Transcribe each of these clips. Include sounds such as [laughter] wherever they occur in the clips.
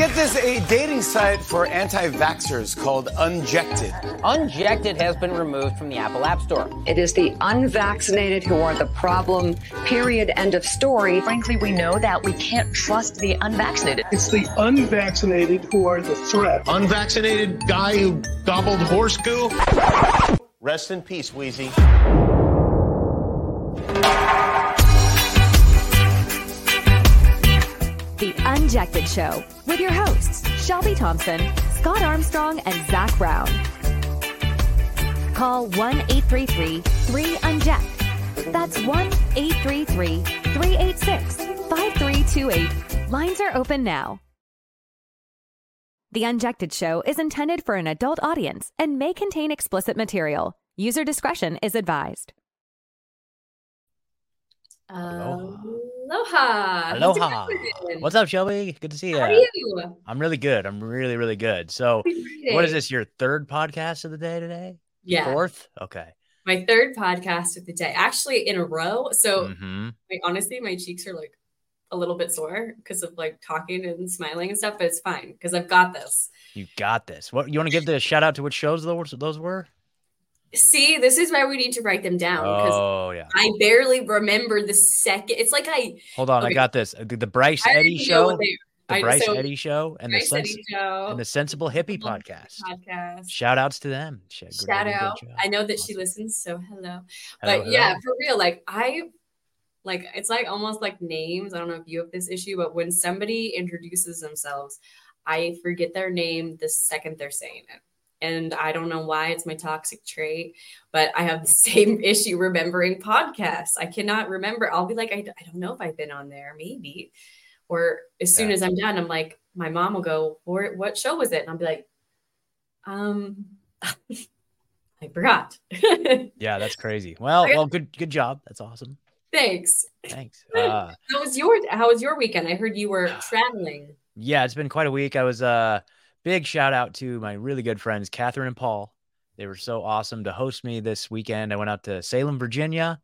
Get this a dating site for anti vaxxers called Unjected. Unjected has been removed from the Apple App Store. It is the unvaccinated who are the problem, period, end of story. Frankly, we know that we can't trust the unvaccinated. It's the unvaccinated who are the threat. Unvaccinated guy who gobbled horse goo. Rest in peace, Wheezy. Unjected Show with your hosts, Shelby Thomson, Scott Armstrong, and Zach Brown. Call 1 833 3UNJECT. That's 1 833 386 5328. Lines are open now. The Unjected Show is intended for an adult audience and may contain explicit material. User discretion is advised. Aloha. Aloha. What's, What's up, Shelby? Good to see you. How are you? I'm really good. I'm really, really good. So, what is this? Your third podcast of the day today? Yeah. Fourth? Okay. My third podcast of the day, actually in a row. So, hmm like, honestly, my cheeks are like a little bit sore because of like talking and smiling and stuff, but it's fine because I've got this. You got this. What you want to give the shout out to which shows those those were? See, this is why we need to write them down Oh yeah. I barely remember the second. It's like I Hold on, I got this. The, the Bryce Eddie show, the I- Bryce so- Eddie show, and the Sens- Eddie show, and the Sensible Hippie podcast. podcast. Shout outs to them. Sh- Shout out. I know that she listens, so hello. Hello, But yeah, for real, like I like it's like almost like names. I don't know if you have this issue, but when somebody introduces themselves, I forget their name the second they're saying it. And I don't know why it's my toxic trait, but I have the [laughs] same issue remembering podcasts. I cannot remember. I'll be like, I, I don't know if I've been on there, maybe. Or as soon Yeah. as I'm done, I'm like, my mom will go, "Where- what show was it? And I'll be like, um, [laughs] I forgot. [laughs] Yeah, that's crazy. Well, well, good good job. That's awesome. Thanks. Thanks. Uh, How was your How was your weekend? I heard you were [sighs] traveling. yeah, it's been quite a week. I was uh big shout out to my really good friends Catherine and Paul. They were so awesome to host me this weekend. I went out to Salem, Virginia.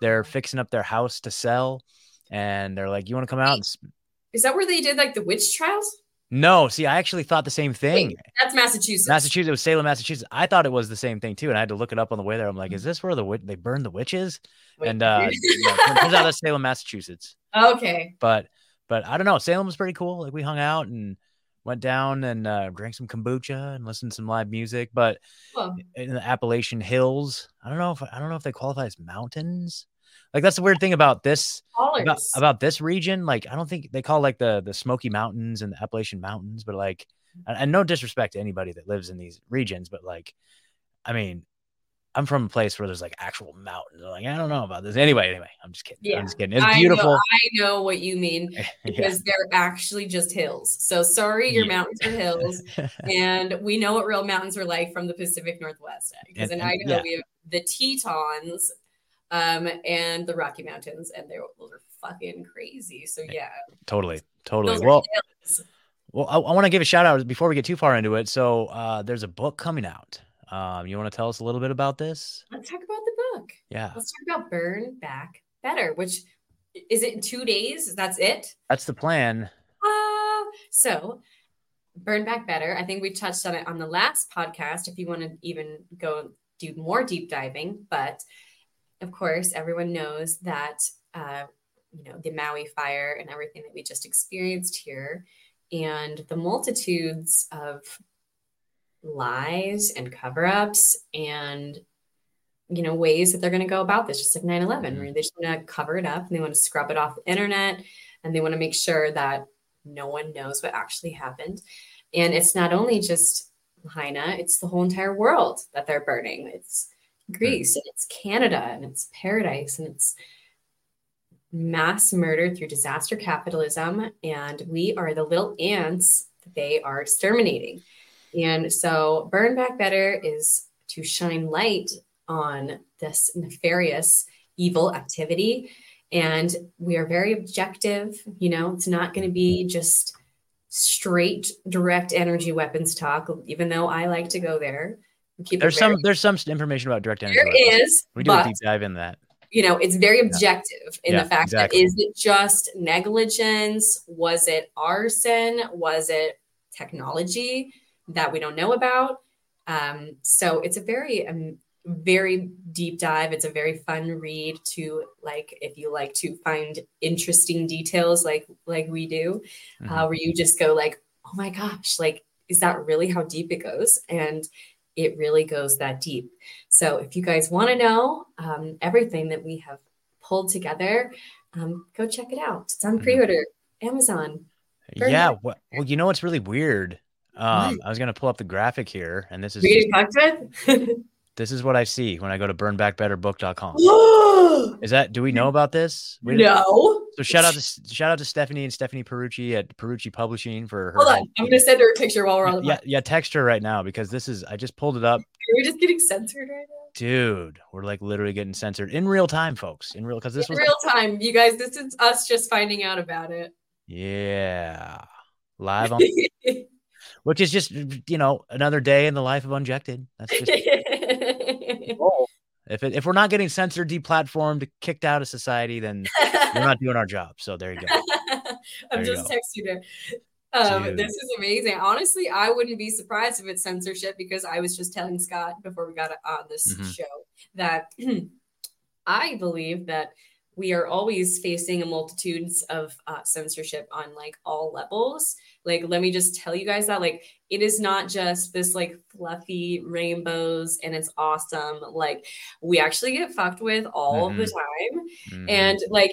They're fixing up their house to sell, and they're like, "You want to come out?" And... Is that where they did like the witch trials? No, see, I actually thought the same thing. Wait, that's Massachusetts. Massachusetts, it was Salem, Massachusetts. I thought it was the same thing too, and I had to look it up on the way there. I'm like, "Is this where the wit- they burned the witches?" Wait, and uh, turns turns out that's Salem, Massachusetts. [laughs] okay. but but I don't know. Salem was pretty cool. Like we hung out and went down and uh, drank some kombucha and listened to some live music. But in the Appalachian Hills, I don't know if I don't know if they qualify as mountains. Like that's the weird thing about this about, about this region. Like I don't think they call like the the Smoky Mountains and the Appalachian Mountains, but like and, and no disrespect to anybody that lives in these regions, but like I mean. I'm from a place where there's like actual mountains. I'm like, I don't know about this. Anyway, anyway, I'm just kidding. Yeah. I'm just kidding. It's I know- beautiful. I know what you mean [laughs] Yeah. because they're actually just hills. So sorry, your Yeah. mountains are hills, [laughs] and we know what real mountains are like from the Pacific Northwest. Because And- in Idaho yeah. we have the Tetons, um, and the Rocky Mountains, and they're those are fucking crazy. So yeah, Totally, totally. those Well, well, I, I want to give a shout out before we get too far into it. So, uh, there's a book coming out. Um, you want to tell us a little bit about this? Let's talk about the book. Yeah, Let's talk about Burn Back Better, which is it in two days? That's it? that's the plan. Ah, so Burn Back Better. I think we touched on it on the last podcast if you want to even go do more deep diving. But of course, everyone knows that, uh, you know, the Maui fire and everything that we just experienced here and the multitudes of lies and cover ups and you know ways that they're going to go about this just like 9-11 where mm-hmm. they just want to cover it up and they want to scrub it off the internet and they want to make sure that no one knows what actually happened. And it's not only just lahaina it's the whole entire world that they're burning. It's greece and it's canada and it's paradise and it's mass murder through disaster capitalism. And we are the little ants that they are exterminating and so burn back better is to shine light on this nefarious evil activity and we are very objective you know it's not going to be mm-hmm. just straight direct energy weapons talk even though i like to go there There's some there's some information about direct energy. there weapons. is We do a deep dive in that. you know, it's very objective in Yeah, the fact exactly. that is it just negligence? Was it arson? Was it technology that we don't know about? Um, so it's a very um, very deep dive. It's a very fun read to like if you like to find interesting details like like we do, uh, where you just go like, oh my gosh, like is that really how deep it goes? And it really goes that deep. So if you guys want to know um, everything that we have pulled together, um, go check it out. It's on pre-order, Amazon. Yeah. Well, well, you know what's really weird? Um, I was gonna pull up the graphic here, and this is just- getting fucked with? [laughs] this is what I see when I go to burnbackbetterbook.com. no. [gasps] Is that do we know about this? We didn't- So shout out to shout out to Stephanie and Stephanie Perucci at Perucci Publishing for her. on. I'm gonna send her a picture while we're on the yeah, podcast. yeah, text her right now because this is I just pulled it up. Are we just getting censored right now? Dude, we're like literally getting censored in real time, folks. In real because this In was real time, you guys. This is us just finding out about it. yeah. Live on [laughs] which is just you know, another day in the life of Unjected. That's just [laughs] if it, if we're not getting censored, deplatformed, kicked out of society, then [laughs] we're not doing our job. So there you go. I'm There you just go. texting her. Um, this is amazing. Honestly, I wouldn't be surprised if it's censorship because I was just telling Scott before we got on this Mhm. show that [clears throat] I believe that we are always facing a multitudes of uh, censorship on like all levels. Like, let me just tell you guys that like it is not just this like fluffy rainbows and it's awesome. Like, we actually get fucked with all of the time Mhm. and like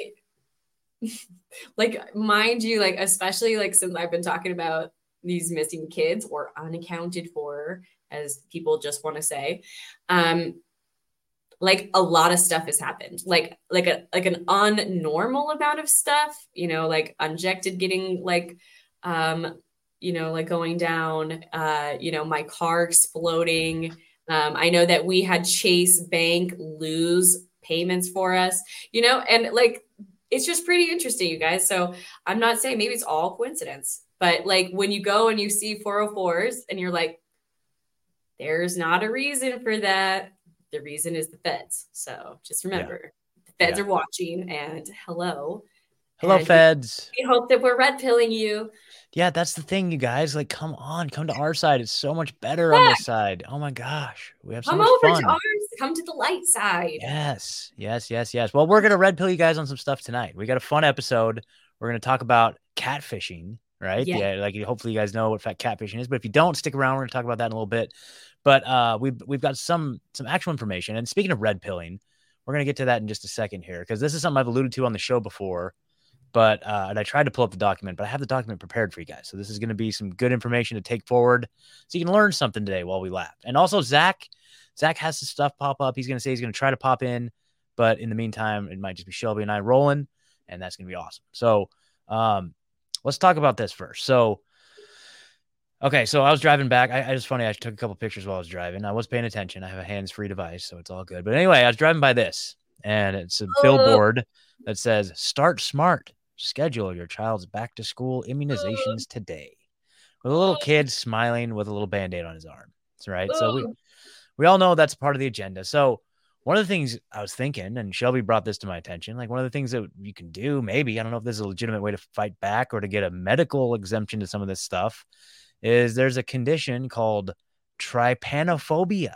[laughs] like mind you like especially like since i've been talking about these missing kids or unaccounted for as people just want to say um like a lot of stuff has happened. Like like a like an unnormal amount of stuff you know like unjected getting like um you know like going down uh you know my car exploding. Um i know that we had chase bank lose payments for us you know and like it's just pretty interesting you guys. So i'm not saying maybe it's all coincidence but like when you go and you see 404s and you're like there's not a reason for that the reason is the feds so just remember the feds Yeah. are watching and hello Hello, and feds. we hope that we're red pilling you Yeah, that's the thing, you guys. Like, come on, come to our side. It's so much better on this side. Oh my gosh, we have so come much over fun. to ours come to the light side Yes, yes, yes, yes. Well, we're gonna red pill you guys on some stuff tonight. We got a fun episode. We're gonna talk about catfishing, right? Yeah. like hopefully you guys know what fat catfishing is. But if you don't, stick around. We're gonna talk about that in a little bit. But uh, we've we've got some some actual information. And speaking of red pilling, we're gonna get to that in just a second here because this is something I've alluded to on the show before. But uh, and I tried to pull up the document, but I have the document prepared for you guys. So this is going to be some good information to take forward, so you can learn something today while we laugh. And also, Zach, Zach has some stuff pop up. He's going to say he's going to try to pop in, but in the meantime, it might just be Shelby and I rolling, and that's going to be awesome. So, um, let's talk about this first. So, okay, so I was driving back. I, I was funny. I took a couple pictures while I was driving. I was paying attention. I have a hands-free device, so it's all good. But anyway, I was driving by this, and it's a oh. billboard that says "Start Smart." Schedule your child's back to school immunizations oh. today. With a little kid smiling with a little band aid on his arm. That's right. So we, oh. we all know that's part of the agenda. So one of the things I was thinking, and Shelby brought this to my attention, like one of the things that you can do, maybe, I don't know if this is a legitimate way to fight back or to get a medical exemption to some of this stuff, is there's a condition called trypanophobia.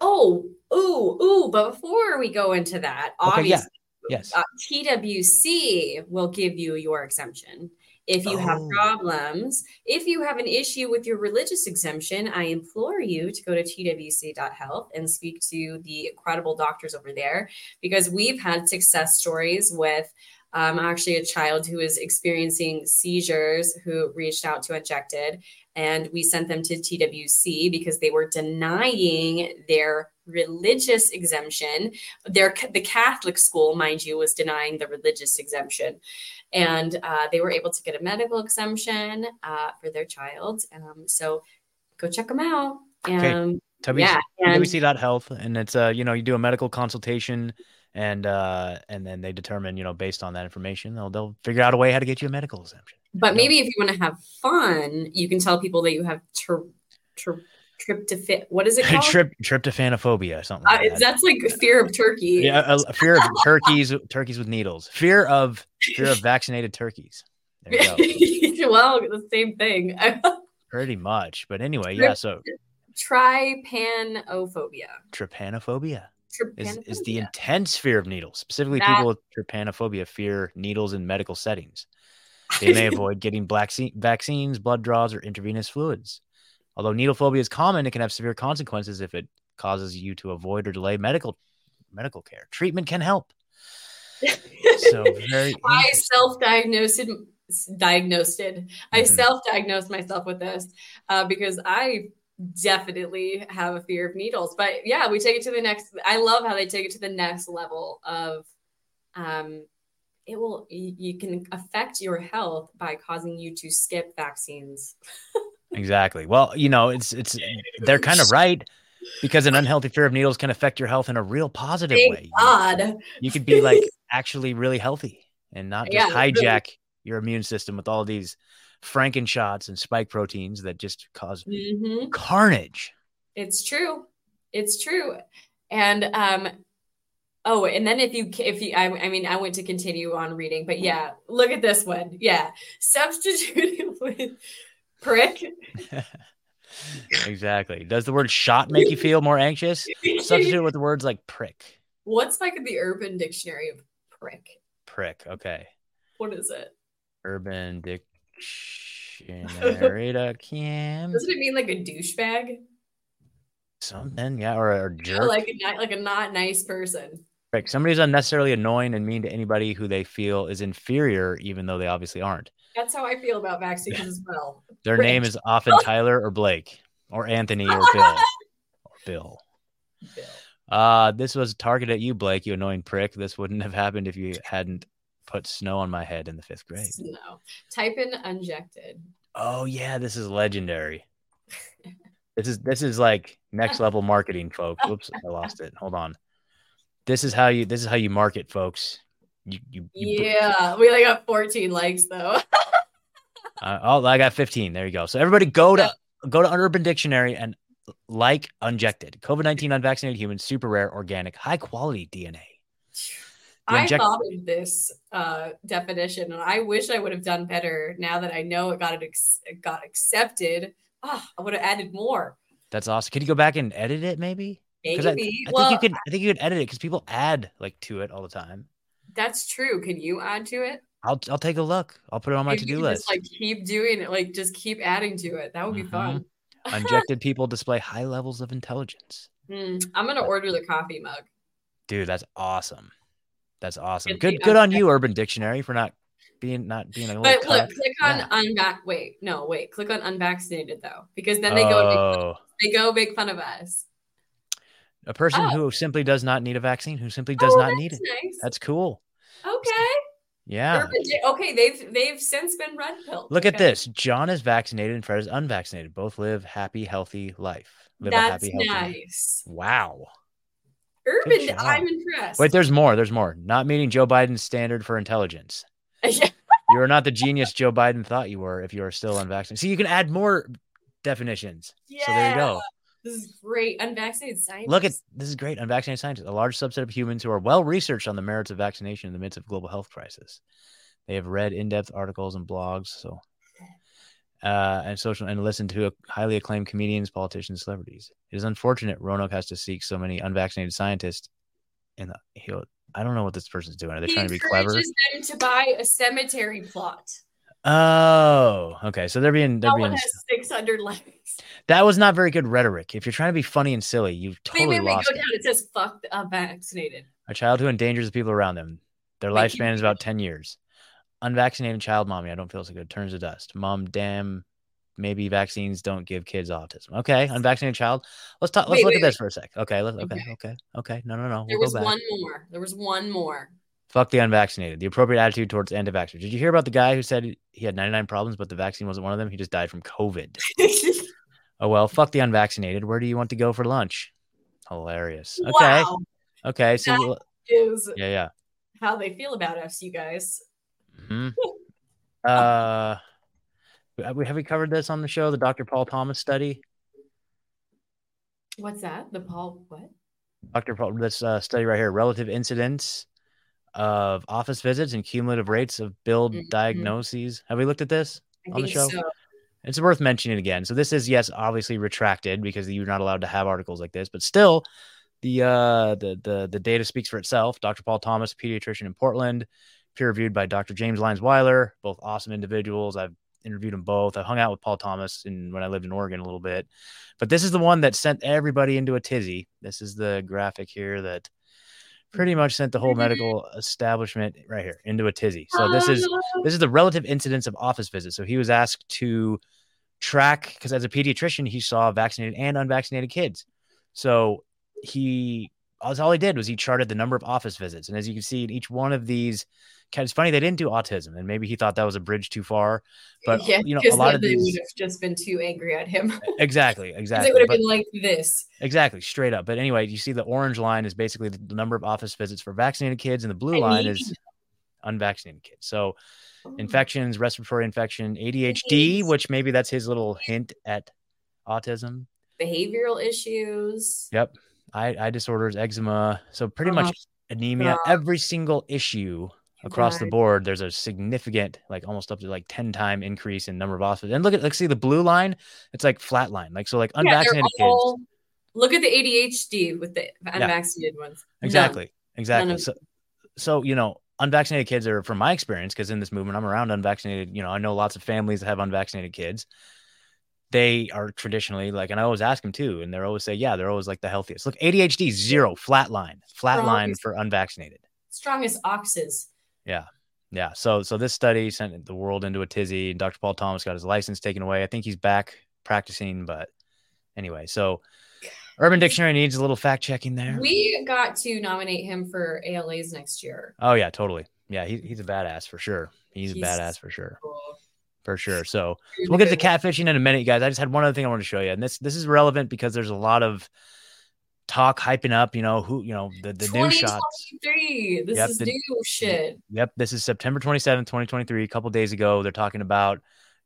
oh ooh ooh but before we go into that Okay, yeah. obviously Yes. uh, TWC will give you your exemption. If you have Oh. problems, if you have an issue with your religious exemption, I implore you to go to twc.health and speak to the incredible doctors over there because we've had success stories with um, actually a child who is experiencing seizures who reached out to Unjected and we sent them to TWC because they were denying their religious exemption their the Catholic school, mind you, was denying the religious exemption, and uh, they were able to get a medical exemption uh, for their child. Um, so go check them out. Okay. Um, WC, yeah, and- WC.health. And it's uh, you know, you do a medical consultation and uh and then they determine, you know, based on that information, they'll they'll figure out a way how to get you a medical exemption. but maybe if you want to have fun, you can tell people that you have ter- ter- Tryptophan. What is it [laughs] called? Trip tryptophanophobia, something. Uh, Like that. that's like fear of turkey. Yeah, a, a fear of [laughs] turkeys, turkeys with needles. Fear of fear of vaccinated turkeys. There you go. [laughs] well, the same thing. Pretty much. But anyway, yeah. So Trypanophobia. trypanophobia is, is the intense fear of needles. Specifically, That- people with trypanophobia fear needles in medical settings. They may avoid getting black vaccines, blood draws, or intravenous fluids. Although needle phobia is common, it can have severe consequences if it causes you to avoid or delay medical medical care. Treatment can help. [laughs] So very I self-diagnosed diagnosed it. I Mhm. self-diagnosed myself with this uh, because I definitely have a fear of needles. But yeah, we take it to the next. I love how they take it to the next level of um, it will you, you can affect your health by causing you to skip vaccines. [laughs] Exactly. Well, you know, it's it's they're kind of right because an [laughs] unhealthy fear of needles can affect your health in a real positive Thank way. God. You could be like [laughs] actually really healthy and not just Yeah, really. hijack your immune system with all these franken shots and spike proteins that just cause Mhm. carnage. It's true. It's true. And um oh, and then if you if you I, I mean I went to continue on reading, but yeah, look at this one. Yeah. Substituting [laughs] with prick. [laughs] exactly. Does the word shot make you feel more anxious? Substitute with the words like prick. What's like the urban dictionary of prick? Prick. Okay. What is it? Urban dictionary. [laughs] Doesn't it mean like a douchebag? Something, yeah, or, Or jerk. like a not like a not nice person. Somebody who's unnecessarily annoying and mean to anybody who they feel is inferior, even though they obviously aren't. That's how I feel about vaccines as well. Their Prick. name is often [laughs] Tyler or Blake or Anthony or [laughs] Bill or Bill. Bill. Uh, this was targeted at you, Blake, you annoying prick. This wouldn't have happened if you hadn't put snow on my head in the fifth grade. No. Type in unjected. Oh yeah, this is legendary. [laughs] This is this is like next level marketing, folks. Whoops, I lost it. Hold on. This is how you this is how you market, folks. You you, you Yeah, we only got 14 likes though. [laughs] Uh, oh, I got 15. There you go. So everybody go to go to Urban Dictionary and like unjected. COVID-19 unvaccinated humans, super rare, organic, high quality DNA. The I inject- thought of this uh, definition, and I wish I would have done better. Now that I know it got it, ex- it got accepted, ah, I would have added more. That's awesome. Can you go back and edit it maybe? I, Maybe. I well, think you could I think you could edit it because people add like to it all the time. that's true. Can you add to it? I'll I'll take a look. I'll put it on my to-do list. Just like keep doing it. Like just keep adding to it. That would be Mhm. fun. [laughs] Unjected people display high levels of intelligence. Hmm, I'm gonna order the coffee mug. Dude, that's awesome. That's awesome. Good Good good on you, Urban Dictionary, for not being not being a little But look, tough. click on Yeah. unvac. Wait, no, wait. Click on unvaccinated though, because then they go Oh, they go make fun of us. A person Oh. who simply does not need a vaccine, who simply does Oh, not need it. that's Nice. That's cool. okay. Yeah. Urban okay, they've they've since been red pilled. Look at this. John is vaccinated and Fred is unvaccinated. Both live happy, healthy life. Live a That's happy, healthy life. nice. Wow. Urban. I'm impressed. Wait, there's more. There's more. Not meeting Joe Biden's standard for intelligence. Yeah. [laughs] You are not the genius Joe Biden thought you were if you are still unvaccinated. See, you can add more definitions. So there you go. This is great. Unvaccinated scientists. Look at this is great. Unvaccinated scientists, a large subset of humans who are well researched on the merits of vaccination in the midst of global health crisis. They have read in-depth articles and blogs, so uh, and social and listened to highly acclaimed comedians, politicians, celebrities. It is unfortunate Roanoke has to seek so many unvaccinated scientists. And he'll I don't know what this person's doing. Are they He trying to be clever? them to buy a cemetery plot. Oh, okay. So they're being they're That being has 600 likes. that was not very good rhetoric. If you're trying to be funny and silly, you Wait, totally wait, wait. lost Go it. down. It says fuck the unvaccinated. Uh, a child who endangers the people around them. Their Wait, lifespan is about 10 years. Unvaccinated child mommy, I don't feel so good. Turns to dust. Mom, damn, maybe vaccines don't give kids autism. Okay, unvaccinated child. Let's talk. Let's Wait, look wait, at this for a sec. Okay, let's. Okay, Okay. okay, okay. No, no, no. There We'll was go back. one more. There was one more. Fuck the unvaccinated. The appropriate attitude towards anti-vaxxers. Did you hear about the guy who said he had 99 problems, but the vaccine wasn't one of them? He just died from COVID. [laughs] Oh well, fuck the unvaccinated. Where do you want to go for lunch? Hilarious. Okay. Wow. Okay. So Is yeah, yeah. how they feel about us, you guys. hmm [laughs] Uh, have we have we covered this on the show? The Dr. Paul Thomas study. What's that? The Paul what? Dr. Paul, this uh, study right here, relative incidence of office visits and cumulative rates of billed Mhm. diagnoses. Have we looked at this? I On the show? so. It's worth mentioning again. So this is yes, obviously retracted because you're not allowed to have articles like this, but still the uh the the the data speaks for itself. Dr. Paul Thomas, pediatrician in Portland, peer reviewed by Dr. James Lyons Weiler, both awesome individuals. I've interviewed them both. I hung out with Paul Thomas in when I lived in Oregon a little bit. But this is the one that sent everybody into a tizzy. This is the graphic here that pretty much sent the whole mm-hmm. medical establishment right here into a tizzy. So this oh, is this is the relative incidence of office visits. So he was asked to track because as a pediatrician, he saw vaccinated and unvaccinated kids. So he that's all he did was he charted the number of office visits. And as you can see in each one of these, it's funny they didn't do autism, and maybe he thought that was a bridge too far. But yeah, you know, a lot of they would have just been too angry at him. exactly, [laughs] exactly. it would have But- been like this. Exactly, straight up. But anyway, you see the orange line is basically the number of office visits for vaccinated kids, and the blue I line mean- is unvaccinated kids. So Oh. infections, respiratory infection, ADHD, which maybe that's his little hint at autism. Behavioral issues. Yep. Eye, eye disorders, eczema. So pretty Uh-huh. much anemia. Every single issue across the board, there's a significant, like almost up to like 10 time increase in number of office. And look at, like, see the blue line, it's like flat line. Like, so like Yeah, unvaccinated kids. all- Look at the ADHD with the unvaccinated ones. None. Exactly. Exactly. of So, so, you know, unvaccinated kids are, from my experience, because in this movement, I'm around unvaccinated, you know, I know lots of families that have unvaccinated kids. They are traditionally like, and I always ask them too, and they're always say, yeah, they're always like the healthiest. Look, ADHD, zero, flat line, flat line for unvaccinated. Strongest oxes. Yeah. Yeah. So, so this study sent the world into a tizzy. And Dr. Paul Thomas got his license taken away. I think he's back practicing, but anyway, so [sighs] Urban Dictionary needs a little fact checking there. We got to nominate him for ALAs next year. Oh yeah, totally. Yeah, he, he's a badass for sure. He's, He's- a badass for sure. Cool. For sure. So Here's we'll get to catfishing in a minute, you guys. I just had one other thing I want to show you, and this this is relevant because there's a lot of talk hyping up. You know who? You know the the new shots. 2023. This Yep, is the- new shit. Yep, this is September 27th, 2023. A couple days ago, they're talking about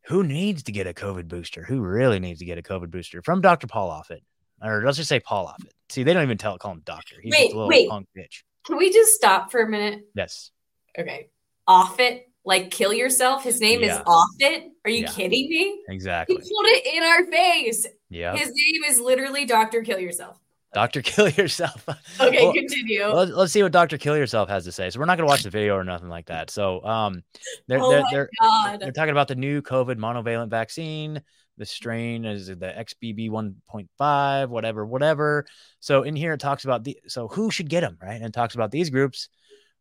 who needs to get a COVID booster. Who really needs to get a COVID booster from Dr. Paul Offit, or let's just say Paul Offit. See, they don't even tell call him doctor. He's just Wait, a little wait. punk bitch. Can we just stop for a minute? Yes. Okay. Off it. Like kill yourself. His name Yeah. is Off it. Are you Yeah. kidding me? Exactly. He pulled it in our face. Yeah. His name is literally Dr. Kill Yourself. Doctor, [laughs] kill yourself. Okay, Well, continue. let's, let's see what Dr. Kill Yourself has to say. So we're not going to watch the video or nothing like that. So um, they're Oh they're, they're, God. they're talking about the new COVID monovalent vaccine. The strain is the XBB 1.5, whatever, whatever. So in here it talks about the so who should get them, right? And it talks about these groups.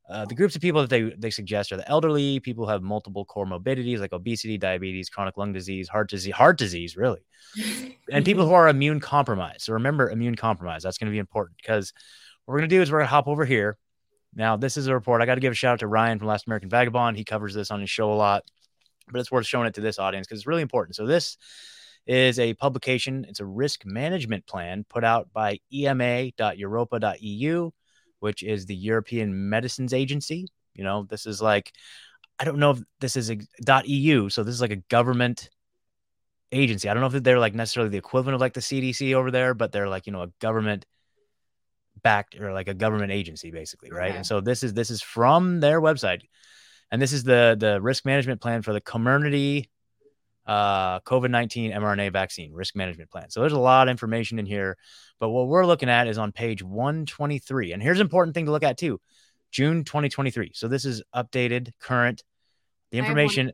Uh, the groups of people that they they suggest are the elderly, people who have multiple comorbidities like obesity, diabetes, chronic lung disease, heart disease, heart disease, really and people who [laughs] are immune compromised. So remember, immune compromised. That's going to be important because what we're going to do is we're going to hop over here. Now, this is a report. I got to give a shout out to Ryan from Last American Vagabond. He covers this on his show a lot, but it's worth showing it to this audience because it's really important. So this is a publication. It's a risk management plan put out by EMA.europa.eu, which is the European Medicines Agency. You know, this is like, I don't know if this is a .eu. So this is like a government agency. I don't know if they're like necessarily the equivalent of like the CDC over there, but they're like, you know, a government backed or like a government agency basically, right? Okay. And so this is this is from their website. And this is the the risk management plan for the community uh COVID-19 mRNA vaccine risk management plan. So there's a lot of information in here, but what we're looking at is on page 123. And here's an important thing to look at too. June 2023. So this is updated current the information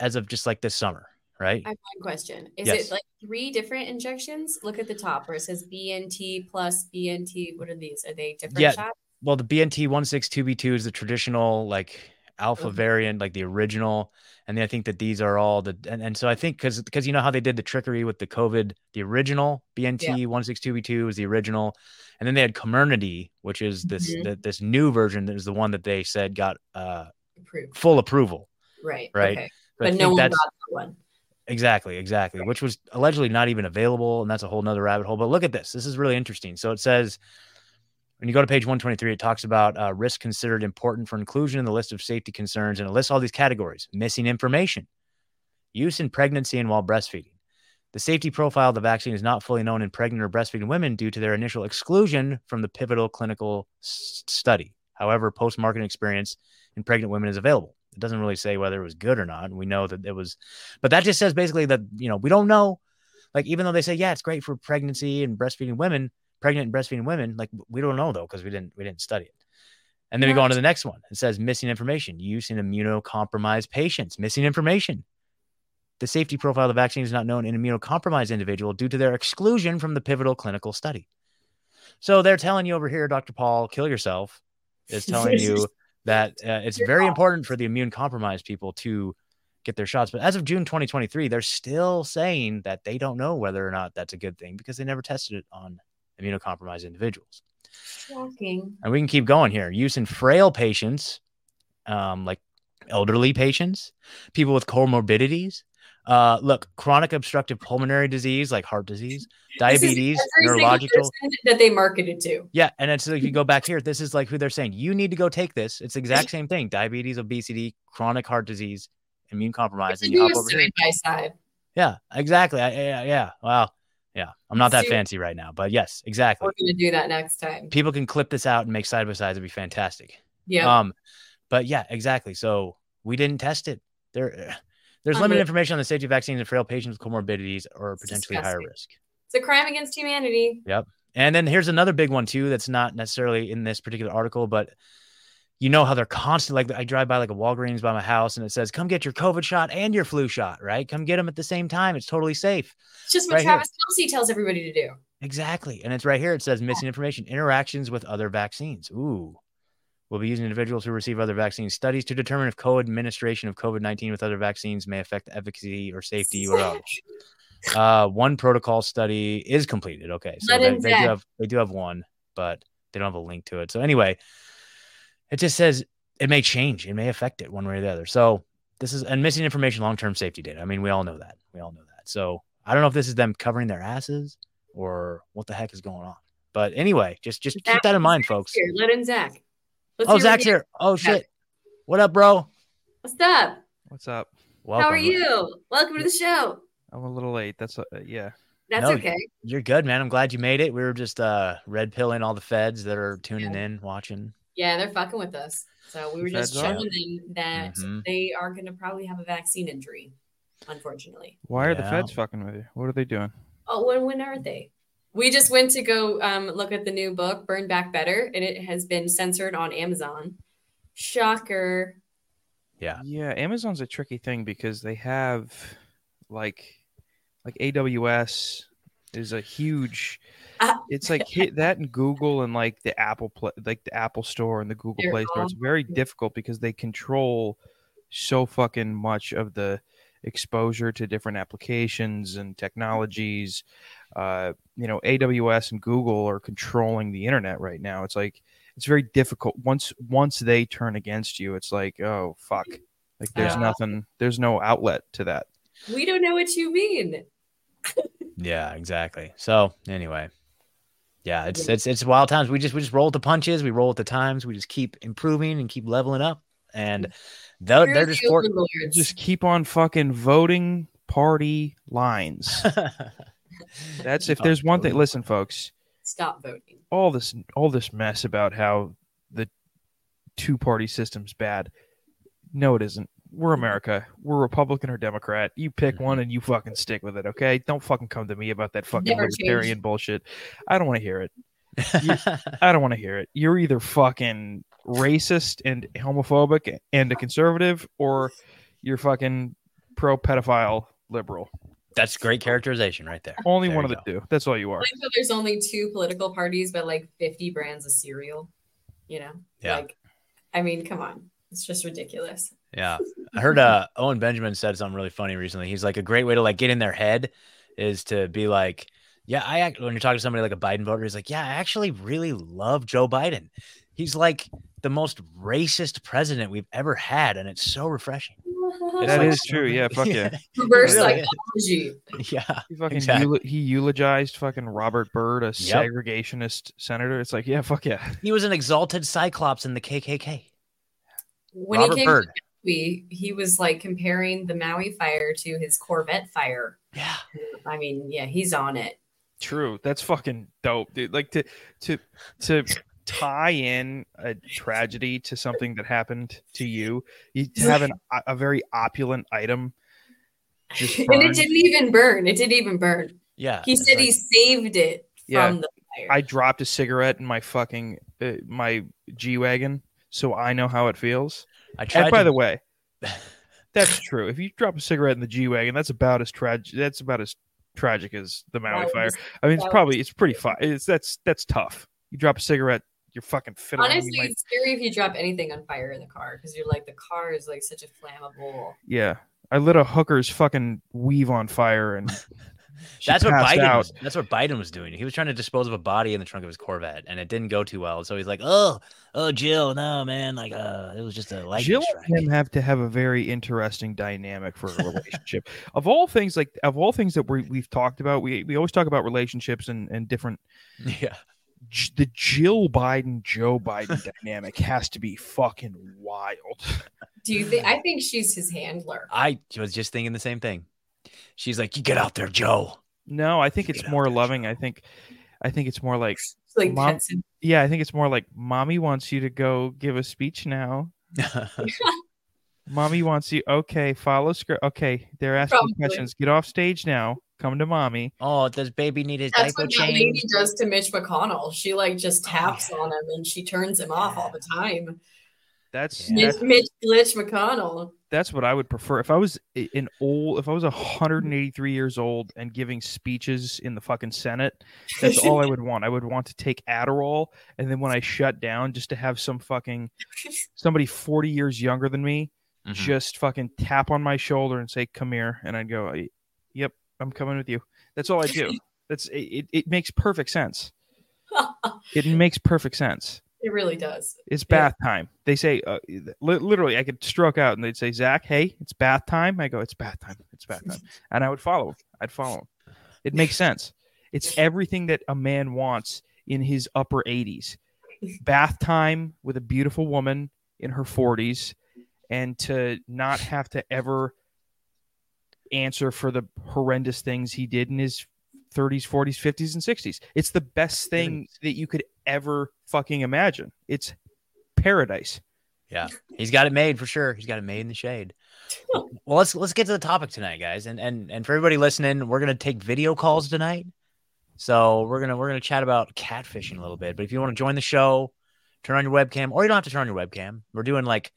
as of just like this summer, right? I have one question. Is Yes. it like three different injections? Look at the top where it says BNT plus BNT. What are these? Are they different Yeah. shots? well, the BNT 162B2 is the traditional like alpha variant, like the original. And then I think that these are all the and, and so I think because because you know how they did the trickery with the COVID, the original BNT 162B2 was the original, and then they had Comirnaty, which is this Mhm. the, this new version that is the one that they said got uh Approved. full approval. Right. Right. Okay. I But no one got that one. Exactly, exactly. Which was allegedly not even available, and that's a whole nother rabbit hole. But look at this. This is really interesting. So it says when you go to page 123, it talks about uh, risk considered important for inclusion in the list of safety concerns, and it lists all these categories: missing information, use in pregnancy and while breastfeeding, The safety profile of the vaccine is not fully known in pregnant or breastfeeding women due to their initial exclusion from the pivotal clinical s- study. However, post marketing experience in pregnant women is available. It doesn't really say whether it was good or not. We know that it was, but that just says basically that, you know, we don't know. Like, even though they say, yeah, it's great for pregnancy and breastfeeding women, pregnant and breastfeeding women, like, we don't know though, because we didn't, we didn't study it. And then we go on to the next one. It says missing information, use in immunocompromised patients, missing information. The safety profile of the vaccine is not known in immunocompromised individual due to their exclusion from the pivotal clinical study. So they're telling you over here, Dr. Paul, kill yourself, is telling you [laughs] that uh, it's very important for the immune compromised people to get their shots. But as of June 2023, they're still saying that they don't know whether or not that's a good thing because they never tested it on immunocompromised individuals. Shocking. And we can keep going here. Use in frail patients, um, like elderly patients, people with comorbidities. Uh, look, chronic obstructive pulmonary disease, like heart disease, diabetes, This is every single neurological. that they marketed to. Yeah, and it's like you go back here. This is like who they're saying you need to go take this. It's the exact same thing: diabetes, obesity, chronic heart disease, immune compromised, and you hop over side. Yeah, exactly. I, yeah, yeah. Wow. Yeah, I'm not that See- fancy right now, but yes, exactly. We're gonna do that next time. People can clip this out and make side by sides. It'd be fantastic. Yeah. Um, but yeah, exactly. So we didn't test it. There, [sighs] there's Um, limited information on the safety of vaccines in frail patients with comorbidities or potentially higher risk. it's a crime against humanity. Yep. And then here's another big one too. That's not necessarily in this particular article, but you know how they're constantly like I drive by like a Walgreens by my house and it says, "Come get your COVID shot and your flu shot." Right? Come get them at the same time. It's totally safe. It's just what Right here. Kelsey tells everybody to do. Exactly. And it's right here. It says missing information, interactions with other vaccines. Ooh. We'll be using individuals who receive other vaccine studies to determine if co-administration of COVID-19 with other vaccines may affect the efficacy or safety or else. Uh, one protocol study is completed. Okay. So they, they do have they do have one, but they don't have a link to it. So anyway, it just says it may change. It may affect it one way or the other. So this is and missing information, long-term safety data. I mean, we all know that. We all know that. So I don't know if this is them covering their asses or what the heck is going on. But anyway, just just keep that in mind, folks. Here, let in Zach. Let's Oh, hear Zach's here. Oh shit. What up, bro? What's up? What's up? Welcome. How are you? Welcome to the show. I'm a little late. That's uh, yeah. That's No, okay. You're good, man. I'm glad you made it. We were just uh red pilling all the feds that are tuning in, watching. Yeah, they're fucking with us. So we were just Feds are. showing them that Mhm. they are going to probably have a vaccine injury, unfortunately. Why are the feds fucking with you? What are they doing? Oh, when when are they? We just went to go um, look at the new book, Burn Back Better, and it has been censored on Amazon. Shocker. Yeah. Yeah, Amazon's a tricky thing because they have like like AWS is a huge. It's like hit that and Google and like the Apple Play, like the Apple Store and the Google They're Play Store. It's very difficult because they control so fucking much of the exposure to different applications and technologies. Uh, you know, AWS and Google are controlling the internet right now. It's like it's very difficult once once they turn against you. It's like oh fuck, like there's Yeah. nothing, there's no outlet to that. We don't know what you mean. [laughs] Yeah, exactly. So anyway. Yeah, it's it's it's wild times. We just we just roll with the punches, we roll with the times, we just keep improving and keep leveling up. And they're, they're just for. Just keep on fucking voting party lines. [laughs] That's if Oh, there's one thing. Listen, folks, stop voting. all this all this mess about how the two party system's bad. No, it isn't. We're America. We're Republican or Democrat. You pick mm-hmm. one and you fucking stick with it, okay? Don't fucking come to me about that fucking Never change. libertarian bullshit. I don't want to hear it. [laughs] I don't want to hear it. You're either fucking racist and homophobic and a conservative, or you're fucking pro pedophile liberal. That's great characterization right there. Only There one of you the two. That's all you are. Like so there's only two political parties, but like 50 brands of cereal. You know? Yeah. Like, I mean, come on. It's just ridiculous. Yeah. I heard uh Owen Benjamin said something really funny recently. He's like a great way to like get in their head is to be like, yeah, I act when you're talking to somebody like a Biden voter, he's like, yeah, I actually really love Joe Biden. He's like the most racist president we've ever had, and it's so refreshing. [laughs] It's That like is true. Yeah, [laughs] fuck yeah. Reverse really psychology. Yeah. He fucking Exactly. eula- he eulogized fucking Robert Byrd, a Yep. segregationist senator. It's like, yeah, fuck yeah. He was an exalted cyclops in the KKK. When Robert he came Byrd. Movie, he was like comparing the Maui fire to his Corvette fire. Yeah. I mean, yeah, he's on it. True. That's fucking dope, dude. Like to to to tie in a tragedy to something that happened to you. You have an, a very opulent item. Just [laughs] And it didn't even burn. It didn't even burn. Yeah. He said like- he saved it Yeah. from the fire. I dropped a cigarette in my fucking uh, my G wagon, so I know how it feels. I tried And by to- the way, [laughs] that's true. If you drop a cigarette in the G wagon, that's about as tragic. That's about as tragic as the Maui That fire. I mean, it's probably it's pretty fun. It's that's that's tough. You drop a cigarette, you're fucking fiddling. Honestly, You might- it's scary if you drop anything on fire in the car because you're like the car is like such a flammable. yeah, I lit a hooker's fucking weave on fire, and [laughs] she That's what Biden. out. Was, that's what Biden was doing. He was trying to dispose of a body in the trunk of his Corvette, and it didn't go too well. So he's like, "Oh, oh, Jill, no, man, like, uh, it was just a lightning Jill strike." and him have to have a very interesting dynamic for a relationship. of all things, like of all things that we we've talked about, we we always talk about relationships and and different. [laughs] Yeah. The Jill Biden Joe Biden dynamic has to be fucking wild. Do you think? I think she's his handler. I was just thinking the same thing. She's like, "You get out there, Joe." No, I think it's more loving. I think, I think it's more like, like mom, yeah, I think it's more like, mommy wants you to go give a speech now. [laughs] [laughs] Mommy wants you. Okay, follow script. Okay, they're asking Probably. questions. Get off stage now. Come to mommy. Oh, does baby need his That's diaper what that lady changed? does to Mitch McConnell. She like just Oh, taps on him and she turns him off all the time. That's Mitch, that's, Mitch Glitch McConnell. that's what I would prefer. If I was an old, if I was 183 years old and giving speeches in the fucking Senate, that's all I would want. I would want to take Adderall, and then when I shut down, just to have some fucking somebody 40 years younger than me Mhm. just fucking tap on my shoulder and say, "Come here," and I'd go, "Yep, I'm coming with you." That's all I do. [laughs] That's it. It, it makes perfect sense. [laughs] It makes perfect sense. It really does. It's Yeah. bath time. They say, uh, li- literally, I could stroke out and they'd say, Zach, hey, it's bath time. I go, it's bath time. It's bath time. [laughs] And I would follow. 'em. I'd follow. 'em. It makes sense. It's everything that a man wants in his upper 80s. Bath time with a beautiful woman in her 40s and to not have to ever answer for the horrendous things he did in his 30s, 40s, 50s, and 60s. It's the best thing that you could ever fucking imagine. It's paradise. Yeah, he's got it made for sure. He's got it made in the shade. well, let's let's get to the topic tonight, guys. And and and for everybody listening, we're gonna take video calls tonight. So we're gonna we're gonna chat about catfishing a little bit. But if you want to join the show, turn on your webcam, or you don't have to turn on your webcam. We're doing like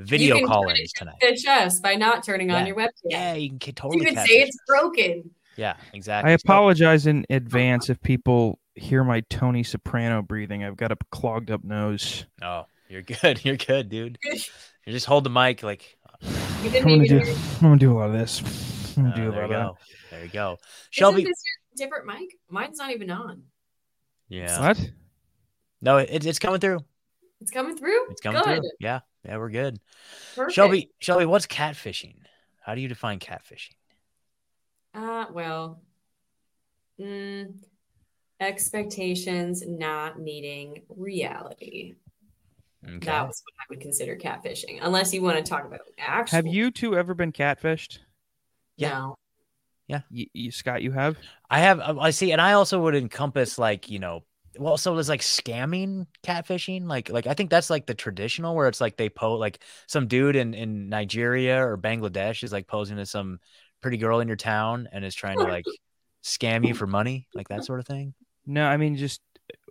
video can call-ins tonight. Pitch us by not turning on your webcam. Yeah, you can ca- totally. you could catfish say it's broken. Yeah, exactly. I apologize in advance if people hear my Tony Soprano breathing. I've got a clogged up nose. Oh, you're good. [laughs] You're good, dude. You just hold the mic like. I'm gonna do. I'm gonna do a lot of this. I'm Oh, gonna do a there lot of go. There you go. Isn't Shelby. this your different mic? Mine's not even on. Yeah. What? No, it, it's coming through. It's coming through. It's coming Good. through. Yeah. Yeah, we're good. Perfect. Shelby, Shelby, what's catfishing? How do you define catfishing? Uh, well, mm, expectations not meeting reality. Okay. That was what I would consider catfishing, unless you want to talk about actual. Have you two ever been catfished? No. You, you, Scott, you have. I have uh, I see, and I also would encompass like, you know, well, so there's like scamming catfishing. Like like I think that's like the traditional where it's like they post like some dude in, in Nigeria or Bangladesh is like posing as some pretty girl in your town and is trying to like scam you for money, like that sort of thing. No, I mean just.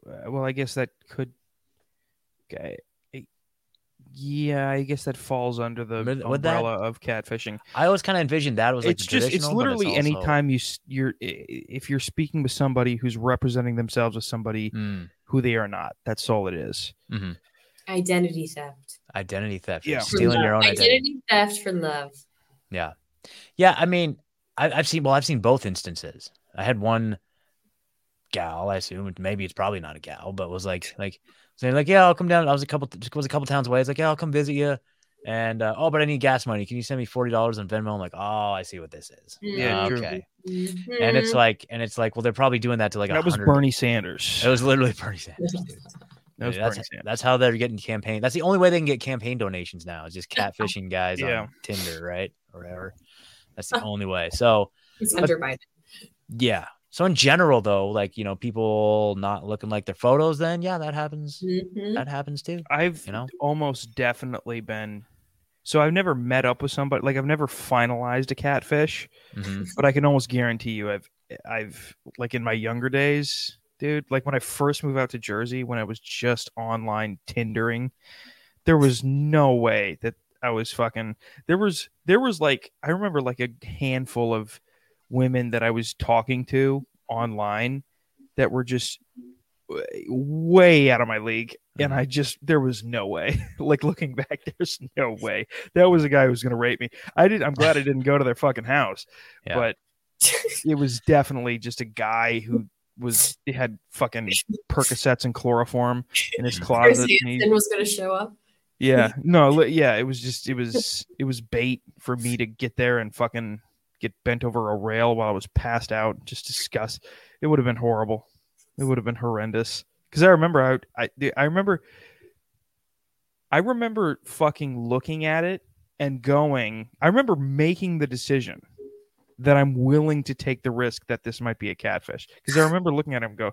uh, Well, I guess that could. Okay. Yeah, I guess that falls under the Would- would that- umbrella of catfishing. I always kind of envisioned that was like it's just it's traditional, but literally also- anytime you you're if you're speaking with somebody who's representing themselves as somebody Mm, who they are not. That's all it is. mhm. Identity theft. identity theft. Yeah. Stealing love. your own identity. identity theft for love. Yeah. Yeah. I mean, I, I've seen, well, I've seen both instances. I had one gal, I assume, maybe it's probably not a gal, but was like, like, saying, like, yeah, I'll come down. I was a couple, was a couple towns away. It's like, yeah, I'll come visit you. And, uh, oh, but I need gas money. Can you send me $40 on Venmo? I'm like, oh, I see what this is. Yeah, true. okay. Mhm. And it's like, and it's like, well, they're probably doing that to like, that was Bernie Sanders. It was literally Bernie Sanders. dude. [laughs] That was that's, Bernie Sanders. that's how they're getting campaign. That's the only way they can get campaign donations now is just catfishing guys [laughs] Yeah. on Tinder, right? Or whatever. That's the only way. So It's Hunter Biden. yeah. So in general, though, like you know, people not looking like their photos, then yeah, that happens. Mhm. That happens too. I've You know? almost definitely been. So I've never met up with somebody like I've never finalized a catfish, Mhm. but I can almost guarantee you I've I've like in my younger days, dude. Like when I first moved out to Jersey, when I was just online Tindering, there was no way that I was fucking. There was there was like I remember like a handful of women that I was talking to online that were just way out of my league and i mm-hmm. just there was no way [laughs] like looking back [laughs] there's no way that was a guy who was going to rape me i did i'm glad i didn't go to their fucking house [laughs] Yeah. but it was definitely just a guy who was he had fucking percocets and chloroform in his closet and he- was going to show up. Yeah. [laughs] No yeah it was just it [laughs] was it was bait for me to get there and fucking get bent over a rail while i was passed out just disgust. It would have been horrible. It would have been horrendous. Because i remember i i, I remember i remember fucking looking at it and going i remember making the decision that i'm willing to take the risk that this might be a catfish. Because i remember looking at him and go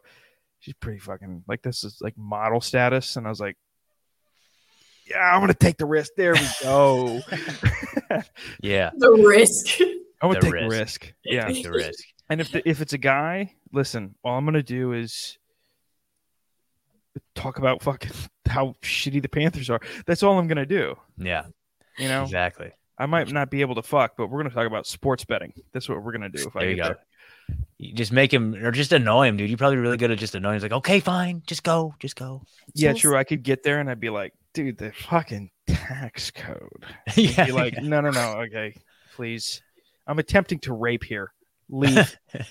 she's pretty fucking like this is like model status. And i was like yeah, I'm gonna take the risk. There we go. [laughs] Yeah, The risk. I'm gonna The take risk. the risk. Yeah. take the risk. And if the, if it's a guy, listen, all I'm gonna do is talk about fucking [laughs] how shitty the Panthers are. That's all I'm gonna do. Yeah, You know, exactly. I might not be able to fuck, but we're gonna talk about sports betting. That's what we're gonna do if I There you go. there. You just make him or just annoy him, dude. You're probably really good at just annoying. He's like, okay, fine, just go, just go. Yeah, Just- true. I could get there and I'd be like, dude, the fucking tax code. [laughs] yeah, Be like, no, no, no. Okay, please. I'm attempting to rape here. Leave. [laughs] I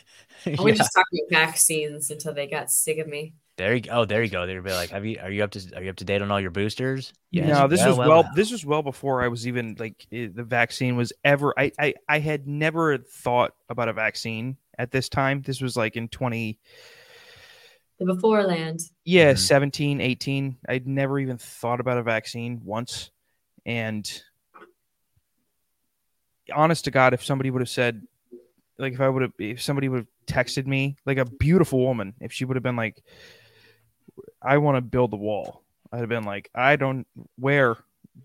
Yeah. would just talk about vaccines until they got sick of me. There you go. Oh, there you go. They'd be like, "Have you? Are you up to? Are you up to date on all your boosters?" Yeah. No, this Well, was well, well, well. This was well before I was even like eh, the vaccine was ever. I, I I had never thought about a vaccine at this time. This was like in twenty. The before land. Yeah, Mhm. seventeen, eighteen. 17, 18. I'd never even thought about a vaccine once. And honest to God, if somebody would have said, like, if I would have, if somebody would have texted me, like a beautiful woman, if she would have been like, I want to build the wall, I'd have been like, I don't, where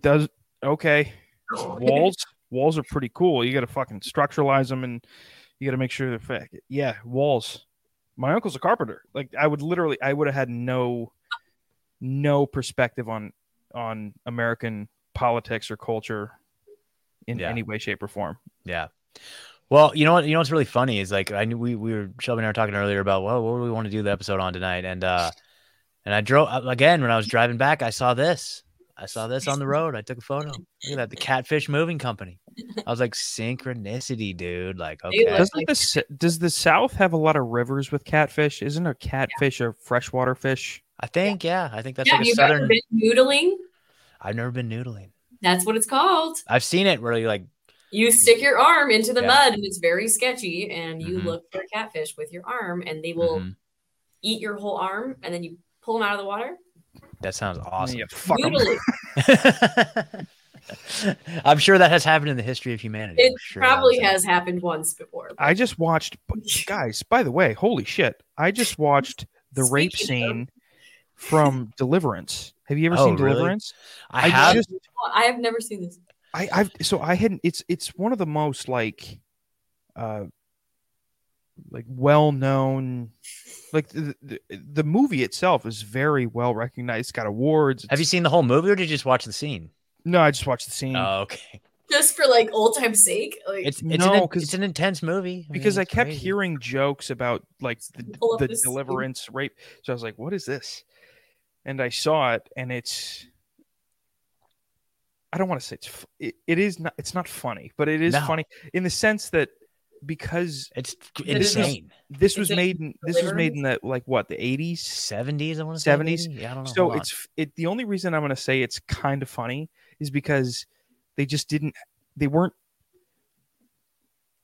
does, okay, [laughs] walls, walls are pretty cool. You got to fucking structuralize them and you got to make sure they're, fa- yeah, walls my uncle's a carpenter. Like I would literally, I would have had no, no perspective on on American politics or culture in Yeah. any way, shape, or form. Yeah. Well, you know what? You know what's really funny is like I knew we we were Shelby and I were talking earlier about well, what do we want to do the episode on tonight, and uh, and I drove again when I was driving back. I saw this. I saw this on the road. I took a photo. Look at that, the Catfish Moving Company. I was like, synchronicity, dude. Like, [laughs] okay, Doesn't like- the does the South have a lot of rivers with catfish? Isn't a catfish a freshwater fish? I think, yeah, I think that's Yeah, like a you've ever southern. been noodling? I've never been noodling. That's what it's called. I've seen it where you like, You stick your arm into the Yeah. mud and it's very sketchy, and you Mhm. look for a catfish with your arm, and they will mhm. eat your whole arm, and then you pull them out of the water. That sounds awesome. Yeah, fuck 'em. Noodling. [laughs] I'm sure that has happened in the history of humanity. It sure probably has happened once before. I just watched, [laughs] guys. By the way, holy shit! I just watched the rape Speaking of- scene from [laughs] Deliverance. Have you ever Oh, seen really? Deliverance? I have. just I have never seen this. I, I've so I hadn't. It's it's one of the most like, uh, like well known, like the, the the movie itself is very well recognized. It's got awards. have you seen the whole movie or did you just watch the scene? No, I just watched the scene Oh, okay. Just for like old time's sake. Like It's it's, No, an, 'cause- it's an intense movie mean, because I kept crazy. hearing jokes about like the, the the scene. Deliverance rape. So I was like, "What is this?" And I saw it, and it's. I don't want to say it's. It, it is not. It's not funny, but it is No. funny in the sense that because It's insane. this Is was made in this was made in the like what the eighties. 70s, I want to say. 70s? Yeah, I don't know. So Hold on. it's it. The only reason I'm going to say it's kind of funny is because they just didn't. They weren't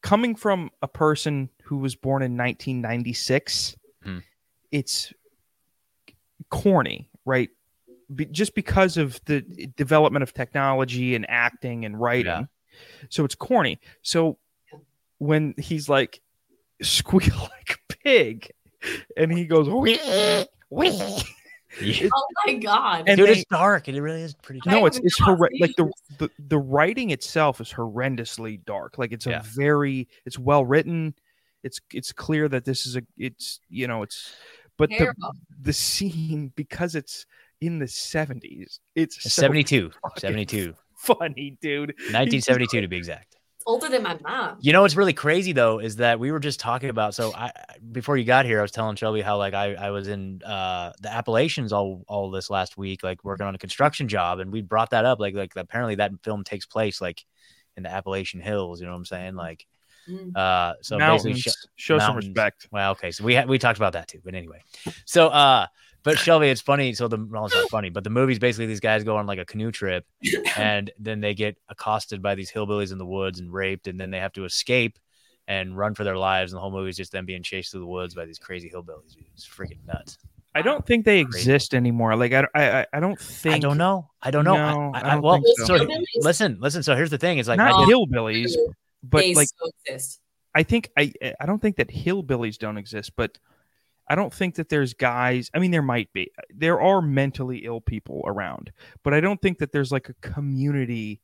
coming from a person who was born in 1996. Hmm. It's corny, right? be, just because of the development of technology and acting and writing. Yeah. So it's corny. So when he's like squeal [laughs] like a pig, and he goes wee wee. Yeah. Oh my god. And Dude, they- it's dark. And it really is pretty dark. no, it's have it's not like the, the the writing itself is horrendously dark. Like it's a Yeah. very it's well written. It's it's clear that this is a it's you know it's but the Terrible. the scene because it's in the seventies. It's so 72. 72. funny, dude. 1972 to be exact. It's older than my mom. You know what's really crazy though is that we were just talking about. So I before you got here, I was telling Shelby how like I, I was in uh, the Appalachians all all this last week, like working on a construction job, and we brought that up. Like like apparently that film takes place like in the Appalachian Hills. You know what I'm saying? Like Mm. uh, so Mountains. basically, sh- Show some respect. well, okay, so we had we talked about that too, but anyway, so uh, but Shelby, it's funny. So the well, it's not funny, but the movie's basically these guys go on like a canoe trip, [laughs] and then they get accosted by these hillbillies in the woods and raped, and then they have to escape and run for their lives, and the whole movie is just them being chased through the woods by these crazy hillbillies. It's freaking nuts. I don't think they Crazy. exist anymore. Like I I I- I don't think I don't know. I don't know. No, I, I I, don't well, think so. so. Listen, listen. So here's the thing: is like not I hillbillies, but they like still exist. I think I I don't think that hillbillies don't exist, but I don't think that there's guys. I mean, there might be. There are mentally ill people around, but I don't think that there's like a community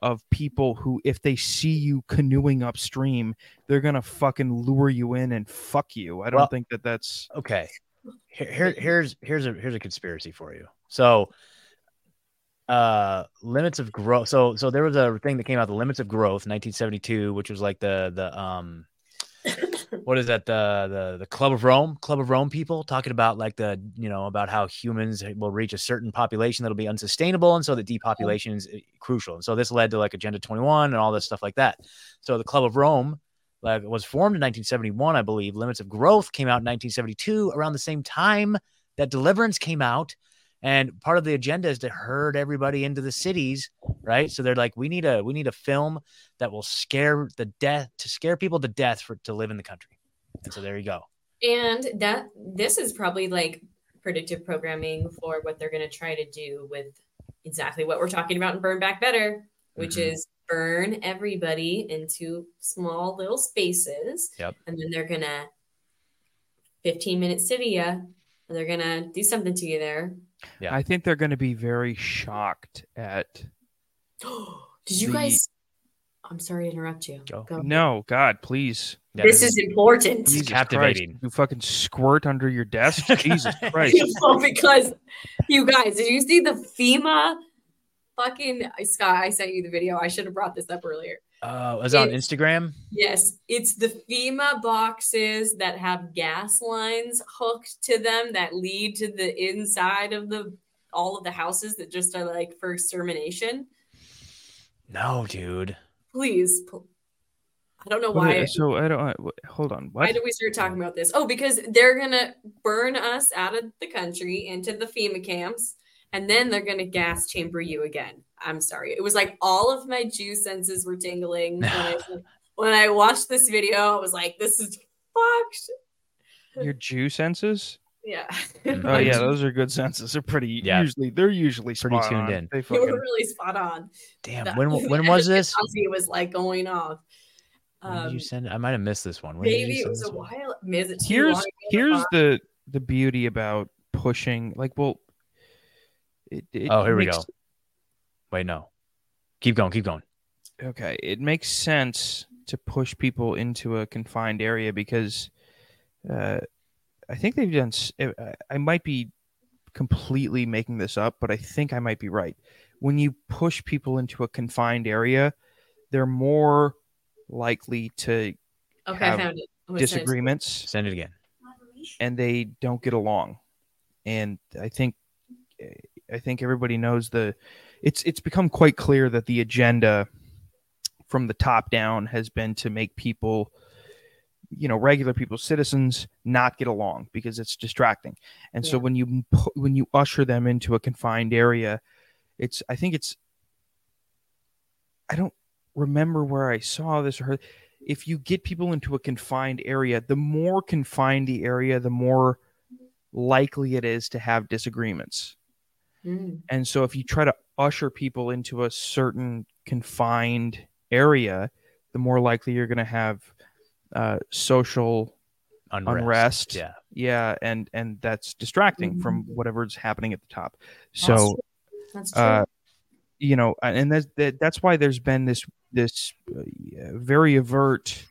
of people who, if they see you canoeing upstream, they're gonna fucking lure you in and fuck you. I don't Well- think that that's. okay here, here here's here's a here's a conspiracy for you so uh limits of growth so so there was a thing that came out the limits of growth 1972 which was like the the um what is that the the the club of rome club of rome people talking about like the you know about how humans will reach a certain population that'll be unsustainable and so the depopulation is uh, crucial. And so this led to like agenda 21 and all this stuff like that. So the club of rome like was formed in 1971 i believe. Limits of growth came out in 1972 around the same time that deliverance came out. And part of the agenda is to herd everybody into the cities right so they're like we need a we need a film that will scare the death to scare people to death for to live in the country and so there you go And that this is probably like predictive programming for what they're going to try to do with exactly what we're talking about in Burn Back Better, which Mhm. is burn everybody into small little spaces. Yep. And then they're going to 15 minute city you, and they're going to do something to you there. Yeah. I think they're going to be very shocked at. [gasps] Did you The- guys? I'm sorry to interrupt you. Go. Go. No, God, please. Yeah, this is important. Jesus captivating. Christ. You fucking squirt under your desk. [laughs] Jesus Christ. [laughs] Well, because you guys, did you see the FEMA fucking Scott? I sent you the video. I should have brought this up earlier. uh was it on instagram Yes, it's the FEMA boxes that have gas lines hooked to them that lead to the inside of the all of the houses that just are like for extermination. No dude Please, pl- I don't know What why. is- so I don't. Hold on. What? Why did we start talking about this? Oh, because they're gonna burn us out of the country into the FEMA camps, and then they're gonna gas chamber you again. I'm sorry. It was like all of my Jew senses were tingling when I, [sighs] when I watched this video. I was like, "This is fucked." Your Jew senses? Yeah. Oh yeah, [laughs] those are good senses. They're pretty. Yeah. Usually, they're usually Pretty tuned on. in. They You were really spot on. damn That- when [laughs] when was this It was like going off. when did Um, you send it? i might have missed this one when did you maybe it was a one? while. Is it Here's here's the the beauty about pushing. Like, well, it, it oh here we go wait no keep going keep going okay, it makes sense to push people into a confined area because uh, I think they've done. Eh, I might be completely making this up, but I think I might be right. When you push people into a confined area, they're more likely to Okay, have found it. I'm gonna send it disagreements send it again and they don't get along. And I think eh, I think everybody knows the it's it's become quite clear that the agenda from the top down has been to make people you know regular people citizens not get along because it's distracting. And so when you when you usher them into a confined area it's i think it's i don't remember where i saw this or heard if you get people into a confined area the more confined the area the more likely it is to have disagreements. Mm. And so if you try to usher people into a certain confined area, the more likely you're going to have uh, social Unrest. unrest. Yeah. Yeah, and and that's distracting from Mhm. whatever's happening at the top. That's So true. That's true. uh, you know, and that's that, that's why there's been this this uh, very overt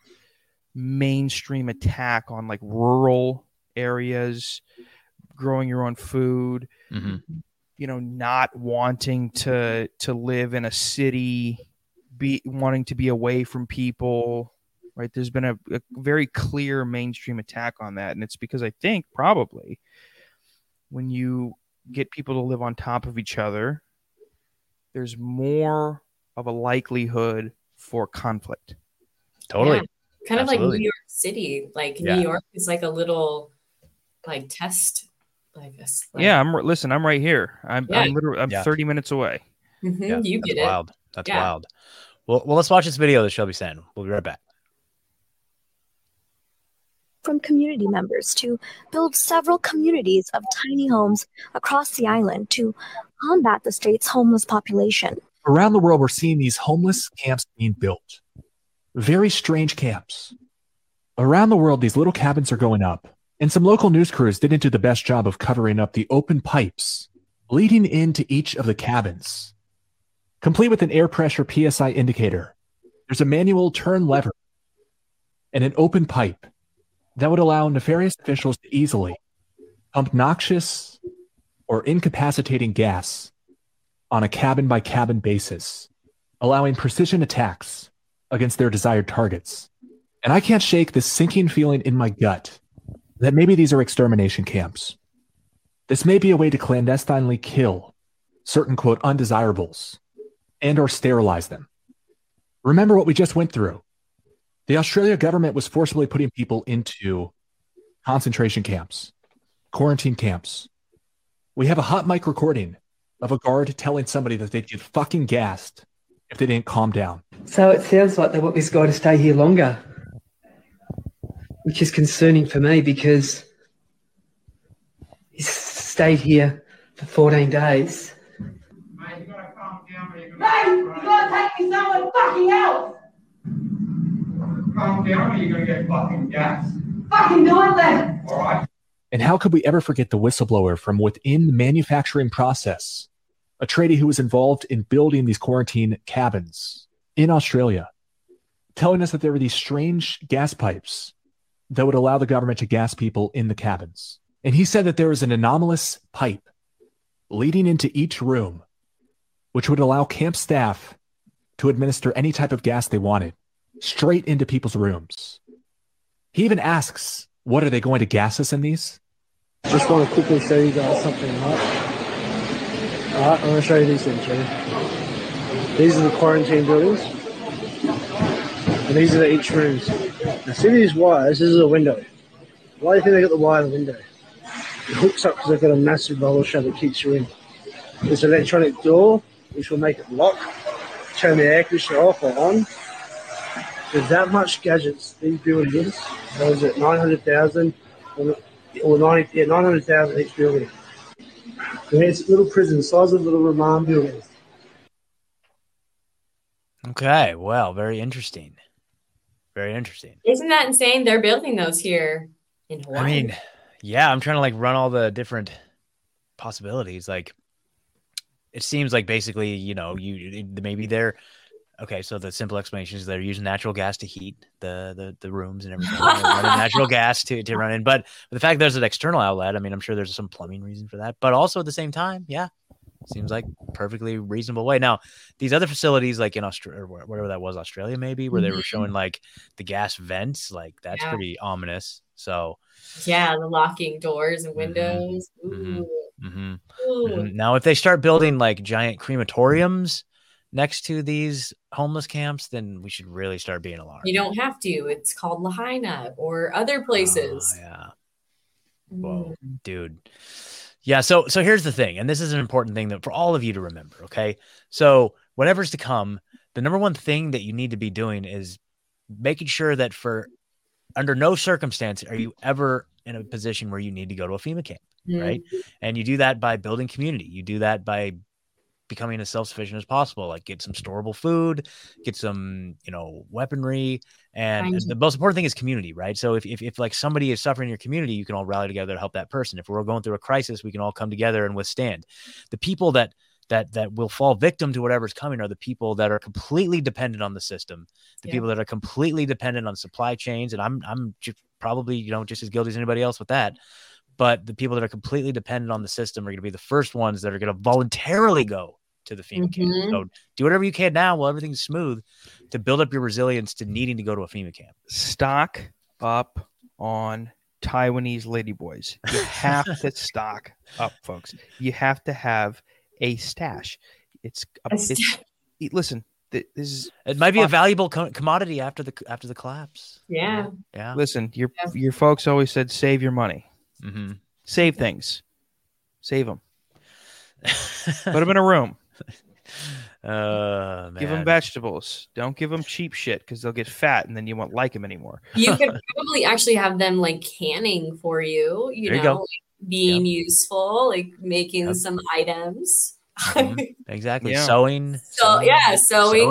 mainstream attack on like rural areas, growing your own food, Mhm. you know, not wanting to to live in a city, be wanting to be away from people. Right, there's been a, a very clear mainstream attack on that, and it's because I think probably when you get people to live on top of each other, there's more of a likelihood for conflict. Totally. Yeah. Kind of like New York City. Like Yeah. New York is like a little like test. Like this. Like, Yeah, I'm listen. I'm right here. I'm Yeah. I'm literally I'm Yeah. 30 minutes away. mhm, Yeah, you That's get it. wild. That's Yeah. wild. Well, well, let's watch this video that Shelby sent. We'll be right back. From community members to build several communities of tiny homes across the island to combat the state's homeless population. Around the world, we're seeing these homeless camps being built. Very strange camps. Around the world, these little cabins are going up, and some local news crews didn't do the best job of covering up the open pipes leading into each of the cabins. Complete with an air pressure PSI indicator, there's a manual turn lever and an open pipe that would allow nefarious officials to easily pump noxious or incapacitating gas on a cabin by cabin basis, allowing precision attacks against their desired targets. And I can't shake this sinking feeling in my gut that maybe these are extermination camps. This may be a way to clandestinely kill certain quote undesirables and or sterilize them. Remember what we just went through. The Australia government was forcibly putting people into concentration camps, quarantine camps. We have a hot mic recording of a guard telling somebody that they'd get fucking gassed if they didn't calm down. So it sounds like they want this guy to stay here longer, which is concerning for me because he's stayed here for 14 days. Mate, you gotta calm down. Mate, you gotta take me somewhere fucking else. Calm down, or you're gonna get fucking gas. Fucking do it then. All right. And how could we ever forget the whistleblower from within the manufacturing process? A tradie who was involved in building these quarantine cabins in Australia, telling us that there were these strange gas pipes that would allow the government to gas people in the cabins. And he said that there was an anomalous pipe leading into each room, which would allow camp staff to administer any type of gas they wanted straight into people's rooms. He even asks, What are they going to gas us in these? Just want to quickly show you guys something, right? Alright, I'm going to show you these things? These are the quarantine buildings. And these are the each rooms. Now see these wires, this is a window. Why do you think they got the wire in the window? It hooks up because they've got a massive bubble shut that keeps you in. An electronic door which will make it lock, turn the air conditioner off or on. There's that much gadgets these buildings. Those at 900,000 or, or 90, yeah, 900,000 each building. And it's little prison, size of little remand buildings. Okay. Well, very interesting. Very interesting. Isn't that insane? They're building those here in Hawaii. I mean, yeah, I'm trying to like run all the different possibilities. Like, it seems like basically, you know, you maybe they're okay. So the simple explanation is they're using natural gas to heat the the, the rooms and everything. [laughs] Natural gas to, to run in. But the fact there's an external outlet, I mean, I'm sure there's some plumbing reason for that. But also at the same time, yeah, seems like perfectly reasonable way. Now, these other facilities, like in Australia, or whatever that was, Australia maybe, where they were Mhm. showing like the gas vents, like that's Yeah. pretty ominous. So. yeah, the locking doors and windows. Mhm. Ooh. mhm. Ooh. Mhm. Now, if they start building like giant crematoriums next to these homeless camps, then we should really start being alarmed. You don't have to. It's called Lahaina or other places. Oh, yeah. Mm. Whoa, dude. Yeah. So, so here's the thing, and this is an important thing that for all of you to remember. Okay. So, whatever's to come, the number one thing that you need to be doing is making sure that for under no circumstance are you ever in a position where you need to go to a FEMA camp, right? And you do that by building community. You do that by becoming as self-sufficient as possible like get some storable food get some you know weaponry and, Find and some- the most important thing is community right? So if, if, if like somebody is suffering in your community you can all rally together to help that person. If we're going through a crisis we can all come together and withstand. The people that that that will fall victim to whatever's coming are the people that are completely dependent on the system the Yeah. people that are completely dependent on supply chains and i'm i'm probably you know just as guilty as anybody else with that. But the people that are completely dependent on the system are going to be the first ones that are going to voluntarily go to the FEMA camp. Mhm. So do whatever you can now while everything's smooth to build up your resilience to needing to go to a FEMA camp. stock up on Taiwanese ladyboys. You [laughs] have to stock up, folks. You have to have a stash. It's, a, A it's listen. This is It might be a valuable co- commodity after the after the collapse. Yeah. Yeah. Listen, your your folks always said save your money, Mhm. save things, save them, [laughs] put them in a room, [laughs] Uh, give them vegetables. Don't give them cheap shit because they'll get fat and then you won't like them anymore. You could [laughs] probably actually have them like canning for you, you There you know, go. like being useful, like making some items. Mhm. [laughs] Exactly. Yeah. Sewing. So yeah, sewing,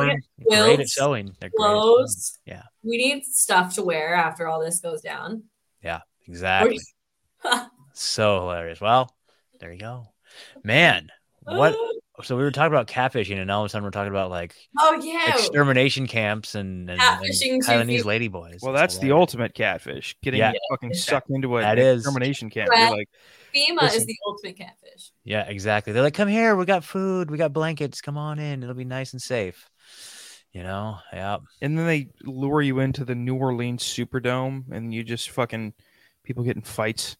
Great at sewing. They're great at sewing. clothes. Yeah. We need stuff to wear after all this goes down. Yeah. Exactly. so hilarious. Well, there you go. Man, what so we were talking about catfishing and all of a sudden we're talking about like Oh yeah. extermination camps and, and, and Catfishing to Taiwanese ladyboys. Well, that's the ultimate catfish. Getting Yeah. fucking sucked into a That an is. extermination camp. Well, You're like, FEMA listen. is the ultimate catfish. Yeah, exactly. They're like, come here, we got food, we got blankets, come on in, it'll be nice and safe. You know, yeah. and then they lure you into the New Orleans Superdome, and you just fucking people get in fights.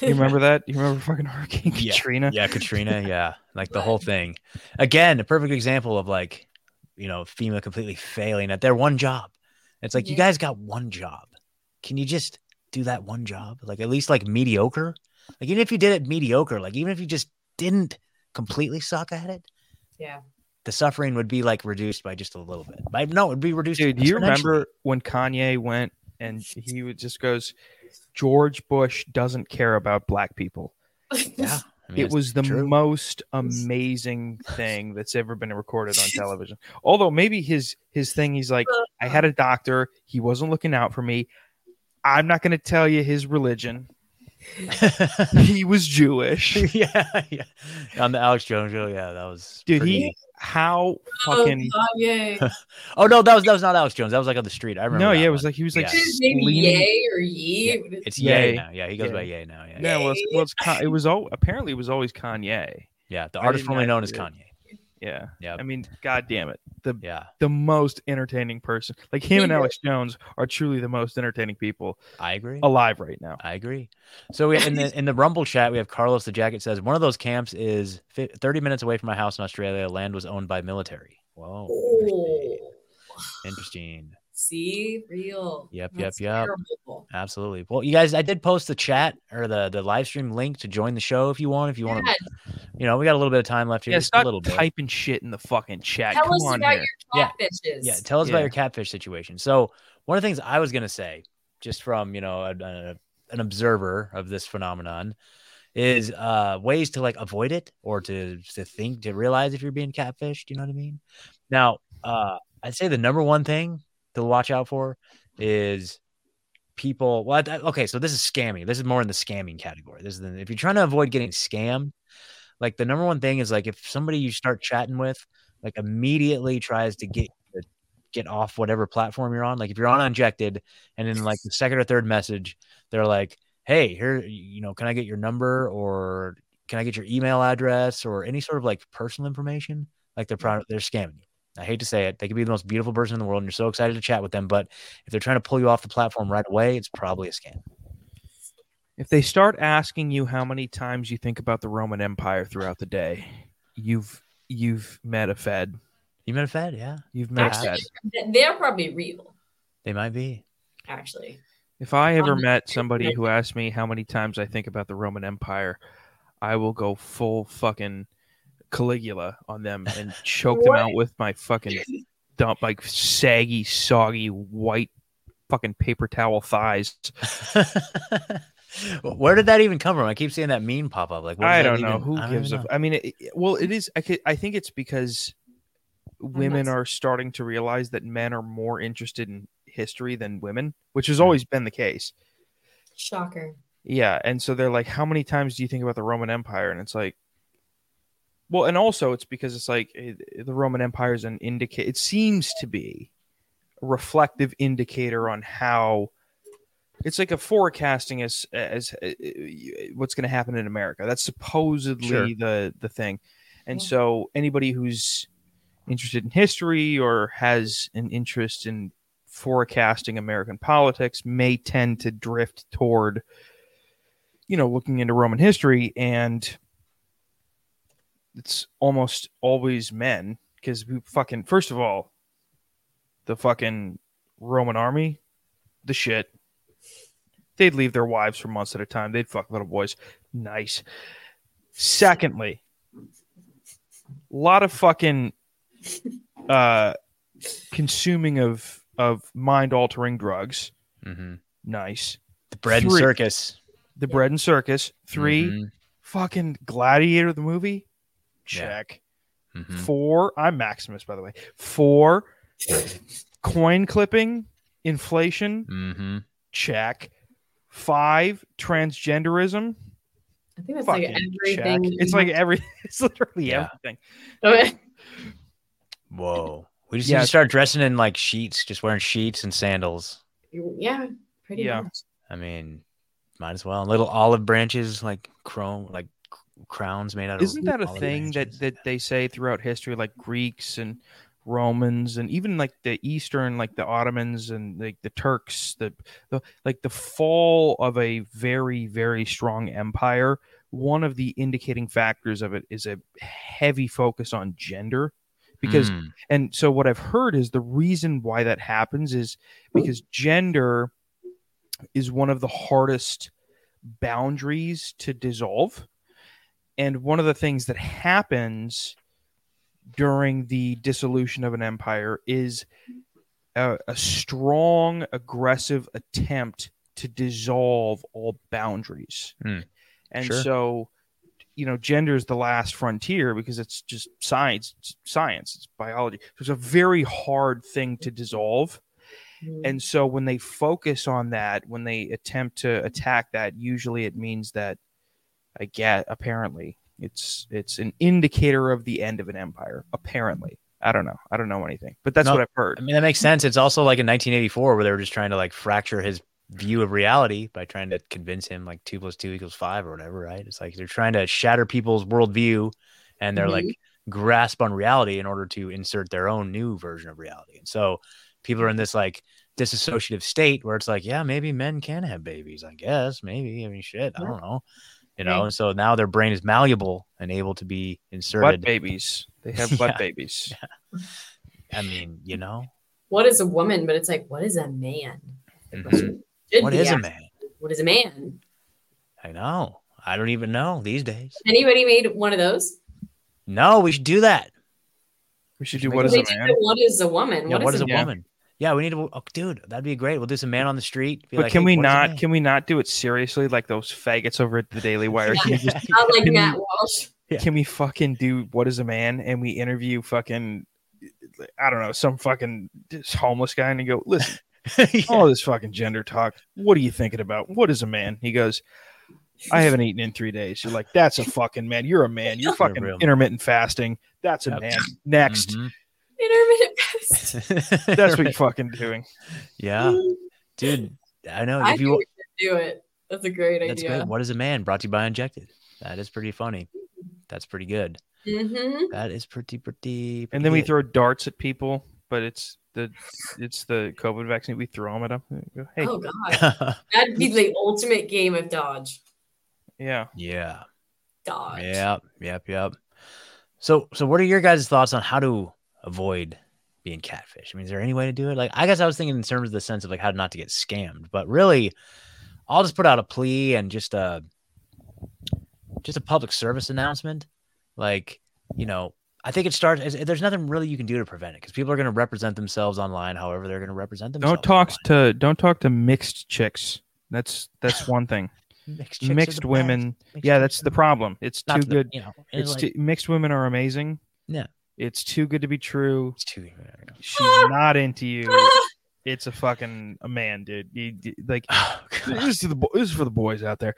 You remember that? You remember fucking Hurricane [laughs] Yeah. Katrina? Yeah, Katrina, [laughs] yeah. Like the whole thing. Again, a perfect example of like, you know, FEMA completely failing at their one job. It's like you guys got one job. Can you just do that one job? Like at least like mediocre? Like even if you did it mediocre, like even if you just didn't completely suck at it, Yeah. the suffering would be like reduced by just a little bit. By, no, it'd be reduced. Dude, do you remember when Kanye went and he would just goes, George Bush doesn't care about black people. [laughs] Yeah. I mean, it was the true. most amazing [laughs] thing that's ever been recorded on [laughs] television. Although maybe his his thing, he's like, I had a doctor, he wasn't looking out for me. I'm not going to tell you his religion. He was Jewish. [laughs] yeah, yeah. On the Alex Jones show, yeah, that was Dude, pretty- he how oh, fucking Oh, Kanye. [laughs] oh no, that was that was not Alex Jones. That was like on the street. I remember. No, that yeah, it was like he was like Yeah. His name leaning- Ye or Ye? It's Ye. Ye now. Yeah, he goes Yeah. by Ye now. Yeah, Yeah, well, it's, well, it's Con- it was all apparently it was always Kanye. yeah. The I artist didn't formerly known as yeah. Kanye. Yeah, Yeah. I mean, god damn it, the Yeah, the most entertaining person. Like him and Yeah. Alex Jones are truly the most entertaining people I agree. alive right now. I agree. So we in the [laughs] in the Rumble chat, we have Carlos the Jacket says one of those camps is fi- 30 minutes away from my house in Australia. Land was owned by military. Whoa, Oh, interesting. See, real. Yep, That's yep, yep. terrible. Absolutely. Well, you guys, I did post the chat or the the live stream link to join the show if you want. If you want to, you know, we got a little bit of time left here. Yeah, just a stop little bit. typing shit in the fucking chat. Tell Come us on about here. your Yeah. catfishes. Yeah, tell us about your catfish situation. So one of the things I was gonna say, just from you know a, a- an observer of this phenomenon, is uh ways to like avoid it or to to think to realize if you're being catfished. You know what I mean? Now, uh, I'd say the number one thing to watch out for is people. Well, okay, so this is scamming. This is more in the scamming category. This is the, if you're trying to avoid getting scammed. Like the number one thing is like if somebody you start chatting with like immediately tries to get get off whatever platform you're on. Like if you're on Unjected, and in like the second or third message, they're like, "Hey, here, you know, can I get your number or can I get your email address or any sort of like personal information?" Like they're proud, they're scamming you. I hate to say it. They could be the most beautiful person in the world, and you're so excited to chat with them. But if they're trying to pull you off the platform right away, it's probably a scam. If they start asking you how many times you think about the Roman Empire throughout the day, you've you've met a Fed. You met a Fed, yeah. You've met a Fed. they're probably real, They might be. actually. If I ever Um, met somebody who asked me how many times I think about the Roman Empire, I will go full fucking Caligula on them [laughs] and choke them out with my fucking dump, like saggy, soggy, white fucking paper towel thighs. [laughs] Where did that even come from? I keep seeing that meme pop up. Like, I don't know even- who I gives a. even f- I mean, it, it- well, it is. I, could, I think it's because women are starting to realize that men are more interested in history than women, which Hmm. has always been the case. Shocker. Yeah, and so they're like, "How many times do you think about the Roman Empire?" And it's like, well, and also it's because it's like eh, the Roman Empire is an indicate. It seems to be a reflective indicator on how it's like a forecasting as as uh, what's going to happen in America. That's supposedly Sure. the the thing, and so anybody who's interested in history or has an interest in forecasting American politics may tend to drift toward, you know, looking into Roman history, and it's almost always men because we fucking first of all, the fucking Roman army, the shit. They'd leave their wives for months at a time. They'd fuck little boys. Nice. Secondly, a lot of fucking uh consuming of of mind altering drugs. Mm-hmm. Nice. The bread and circus. The bread and circus. 3 Mhm. fucking Gladiator the movie. Yeah. Check. Mhm. Four. I'm Maximus, by the way. Four. coin clipping, inflation. Mhm. Check. Five. Transgenderism. I think that's like everything. check. It's like every. [laughs] It's literally Yeah. everything. Okay. [laughs] Whoa. We just Yeah. need to start dressing in like sheets, just wearing sheets and sandals. Yeah, pretty Yeah. much. I mean, might as well. Little olive branches, like chrome, like c- crowns made out of. Isn't that a thing that that they say throughout history, like Greeks and Romans, and even like the Eastern, like the Ottomans and like the Turks, the, the like the fall of a very very strong empire. One of the indicating factors of it is a heavy focus on gender, because Mm. and so what I've heard is the reason why that happens is because gender is one of the hardest boundaries to dissolve. And one of the things that happens during the dissolution of an empire is a, a strong, aggressive attempt to dissolve all boundaries. Hmm. And Sure. so, you know, gender is the last frontier because it's just science, it's science, it's biology. So it's a very hard thing to dissolve. And so when they focus on that, when they attempt to attack that, usually it means that I get apparently it's it's an indicator of the end of an empire. Apparently. I don't know. I don't know anything. But that's No, what I've heard. I mean, that makes sense. It's also like in 1984 where they were just trying to like fracture his view of reality by trying to convince him like two plus two equals five or whatever, right? It's like they're trying to shatter people's worldview and they're mm-hmm. like grasp on reality in order to insert their own new version of reality. And so people are in this like disassociative state where it's like, yeah, maybe men can have babies, I guess. Maybe. I mean, shit, I don't know. You know, Right. and so now their brain is malleable and able to be Butt inserted. babies. They have [laughs] butt Yeah. babies. I mean, you know, What is a woman? But it's like, what is a man? Mhm. Should what be is a man? What is a man? I know. I don't even know these days. Anybody made one of those? No, we should do that. We should do make what it is a man? What is a woman? Yeah, what is a Yeah. woman? Yeah, we need to. Oh, dude, that'd be great. We'll do some man on the street. be But like, can "Hey, we what is a not can we not do it seriously like those faggots over at the Daily Wire? Can we just- [laughs] Not like can we- Matt Walsh. Can we fucking do what is a man and we interview fucking I don't know some fucking this homeless guy and he go listen [laughs] all this fucking gender talk what are you thinking about what is a man he goes I haven't eaten in three days you're like that's a fucking man you're a man you're fucking intermittent fasting that's a Yep. man next Mhm. Intermittent fasting. [laughs] that's what you're fucking doing yeah, dude. I know. I If think you, do it. That's a great that's idea. great. What is a man? Brought to you by Unjected. That is pretty funny. That's pretty good. Mm-hmm. That is pretty, pretty. and pretty then we throw darts at people but it's the it's the COVID vaccine we throw them at them go, hey Oh god, [laughs] that'd be the ultimate game of dodge. yeah yeah. Dodge. Yep. Yep. Yep. So, so what are your guys' thoughts on how to avoid being catfish? I mean, is there any way to do it? Like, I guess I was thinking in terms of the sense of like how not to get scammed, but really, I'll just put out a plea and just a just a public service announcement. Like, you know, I think it starts. There's nothing really you can do to prevent it because people are going to represent themselves online, however they're going to represent themselves. Don't talk to don't talk to mixed chicks. That's that's one thing. [laughs] Mixed chicks mixed women. Mixed yeah, that's the the- problem. It's Not too the- good. you know, it's it's like- too, mixed women are amazing. Yeah. It's too good to be true. It's too. She's ah! not into you. Ah! It's a fucking a man, dude. You- you- like [sighs] Oh, this is to the this is for the boys out there.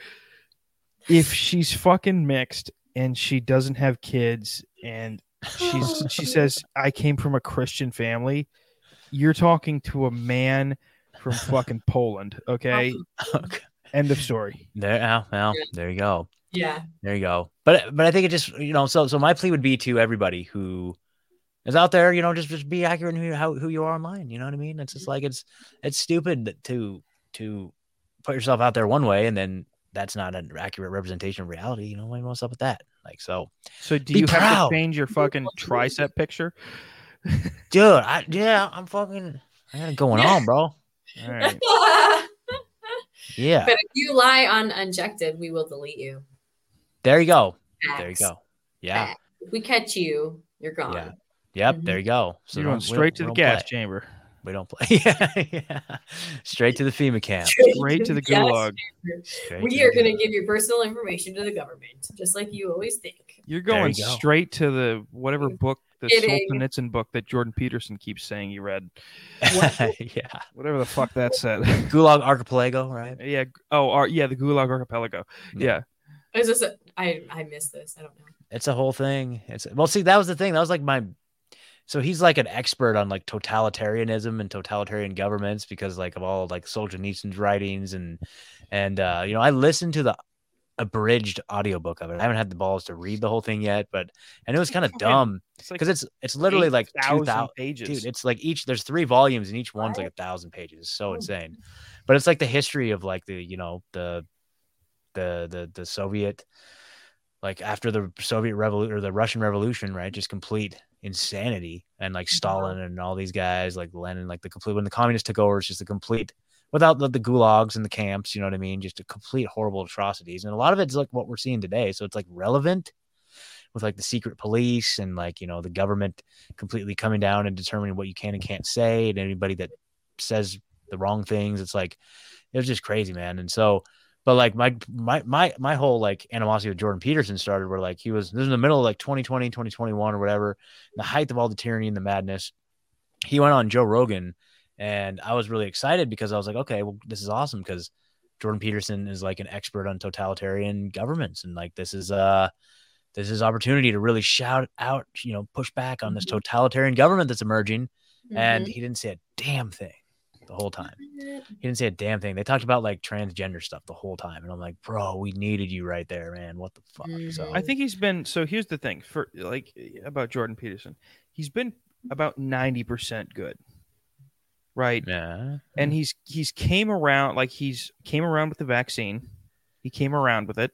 If she's fucking mixed and she doesn't have kids and she's [sighs] she says I came from a Christian family, you're talking to a man from fucking Poland, okay? [laughs] Oh, End of story. There, well, well, there you go. Yeah. There you go. But but I think it just you know so so my plea would be to everybody who is out there, you know, just just be accurate in who how who you are online. You know what I mean? It's just like it's it's stupid to to put yourself out there one way and then that's not an accurate representation of reality. You know, like, what's up with that? Like so. So do Be you have to change your fucking tricep picture? dude? I, yeah, I'm fucking. I got it going on, bro. [laughs] All right. [laughs] Yeah, But if you lie on unjected, we will delete you. there you go. There you go. Yeah, If we catch you, you're gone. yeah, yep. Mm-hmm. There you go. So you're going straight to the gas play. chamber. We don't play. [laughs] yeah, yeah. Straight to the FEMA camp. Straight to the Yes. gulag. Straight We are going to give your personal information to the government, just like you always think. You're going you go. straight to the whatever mm-hmm. book, the Kidding. Solzhenitsyn book that Jordan Peterson keeps saying you read. [laughs] yeah. Whatever the fuck that said. [laughs] Gulag Archipelago, right? [laughs] yeah. Oh, ar- yeah, the Gulag Archipelago. Yeah. Is this a, I, I missed this. I don't know. It's a whole thing. It's well, see, that was the thing. That was like my. So he's like an expert on like totalitarianism and totalitarian governments because like of all like Solzhenitsyn's writings and and uh you know I listened to the abridged audiobook of it. I haven't had the balls to read the whole thing yet, but and it was kind of dumb it's like because it's it's literally like two thousand pages. Dude, it's like each there's three volumes and each one's like a thousand pages. It's so oh insane. But it's like the history of like the you know the the the the Soviet like after the Soviet revolution or the Russian Revolution, right? Just complete insanity and like mm-hmm. Stalin and all these guys, like Lenin, like the complete when the communists took over, it's just a complete without the, the gulags and the camps, you know what I mean? Just a complete horrible atrocities. And a lot of it's like what we're seeing today. So it's like relevant with like the secret police and like, you know, the government completely coming down and determining what you can and can't say. And anybody that says the wrong things, it's like it was just crazy, man. And so but like my my my my whole like animosity with Jordan Peterson started where like he was this is in the middle of like 2020, 2021 or whatever, the height of all the tyranny and the madness. He went on Joe Rogan and I was really excited because I was like, okay, well, this is awesome because Jordan Peterson is like an expert on totalitarian governments and like this is uh this is opportunity to really shout out, you know, push back on this totalitarian government that's emerging. And Mhm. he didn't say a damn thing the whole time. He didn't say a damn thing. They talked about like transgender stuff the whole time, and I'm like, bro, we needed you right there, man. What the fuck? So I think he's been so here's the thing for like about Jordan Peterson. He's been about 90% good. Right? Yeah. And he's he's came around like he's came around with the vaccine. He came around with it.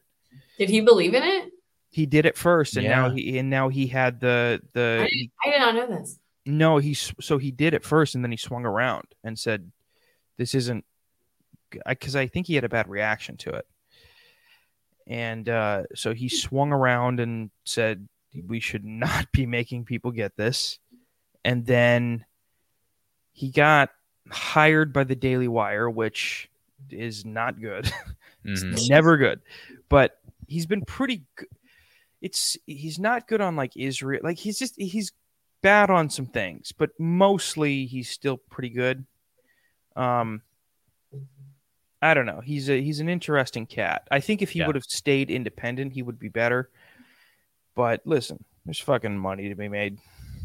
Did he believe in it? He did it first and now he and now he had the I the did, I did not know this. no, he so he did it first and then he swung around and said this isn't because I think he had a bad reaction to it. And uh, so he swung around and said, We should not be making people get this. And then he got hired by the Daily Wire, which is not good. [laughs] it's Mhm. never good. But he's been pretty good. It's he's not good on like Israel. Like he's just he's bad on some things, but mostly he's still pretty good. Um I don't know. He's a he's an interesting cat. I think if he Yeah. would have stayed independent, he would be better. But listen, there's fucking money to be made.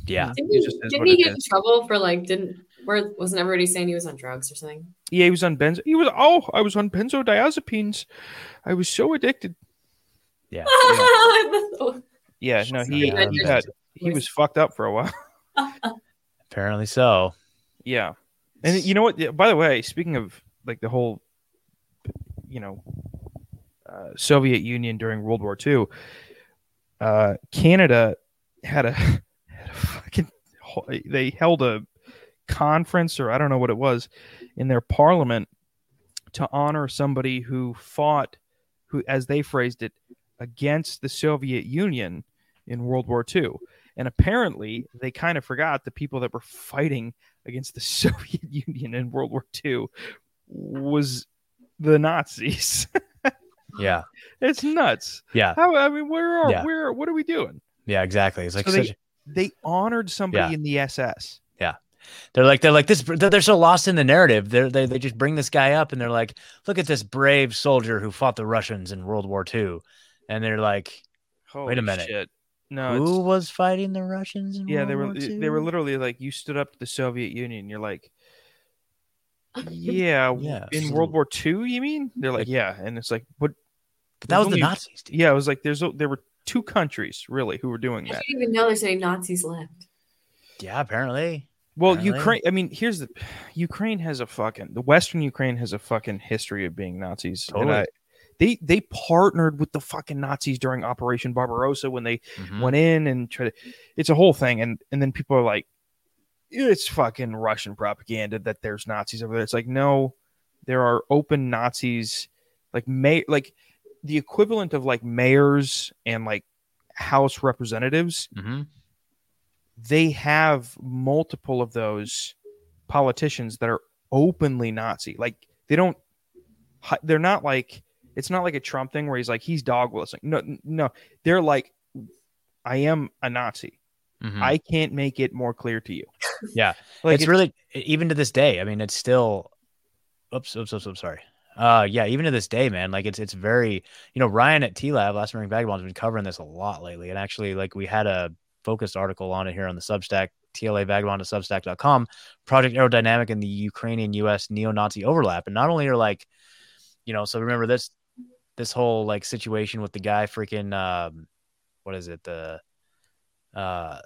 Yeah. Didn't It he, just didn't he it get in trouble for like didn't where wasn't everybody saying he was on drugs or something? Yeah, he was on benzo. He was oh, I was on benzodiazepines. I was so addicted. Yeah. [laughs] Yeah, no, he Yeah. he, got, he was fucked up for a while. [laughs] Apparently so. Yeah. And you know what? By the way, speaking of like the whole, you know, uh, Soviet Union during World War II, uh, Canada had a, had a fucking, they held a conference or I don't know what it was in their parliament to honor somebody who fought, who, as they phrased it, against the Soviet Union in World War II. And apparently, they kind of forgot the people that were fighting against the [laughs] Soviet Union in World War II was the Nazis. [laughs] Yeah. it's nuts. Yeah. How, I mean, where are Yeah. where what are we doing? Yeah, exactly. It's like So they, such, they honored somebody Yeah. in the SS. yeah. They're like they're like this. They're, they're so lost in the narrative. They're, they they just bring this guy up and they're like, look at this brave soldier who fought the Russians in World War II, and they're like, wait a minute, shit. No, who it's- was fighting the Russians? In Yeah, World they were War II? they were literally like you stood up to the Soviet Union. You're like, [laughs] yeah, Yeah. in World War II, you mean? They're like, yeah, and it's like, what? But that was the only- Nazis. Yeah, it was like there's o- there were two countries really who were doing I that. didn't even know there's any Nazis left. Yeah, apparently. Well, Apparently. Ukraine. I mean, here's the Ukraine has a fucking the Western Ukraine has a fucking history of being Nazis. And Totally. I- they they partnered with the fucking Nazis during Operation Barbarossa when they Mhm. went in and tried to. It's a whole thing, and and then people are like, it's fucking Russian propaganda that there's Nazis over there. It's like no, there are open Nazis, like may like the equivalent of like mayors and like House representatives Mhm. they have multiple of those politicians that are openly Nazi. Like they don't, they're not like it's not like a Trump thing where he's like he's dog whistling. No, no, they're like, I am a Nazi. Mhm. I can't make it more clear to you. Yeah, Like, it's it's- really even to this day. I mean, it's still. Oops, oops, oops, oops. Sorry. Uh, yeah, even to this day, man. Like it's it's very. You know, Ryan at TLAV, Last American Vagabond, has been covering this a lot lately, and actually, like we had a focused article on it here on the Substack. TLA Vagabond Substack.com, Project Aerodynamic and the Ukrainian US neo Nazi overlap. And not only are like, you know, so remember this this whole like situation with the guy freaking um what is it? The uh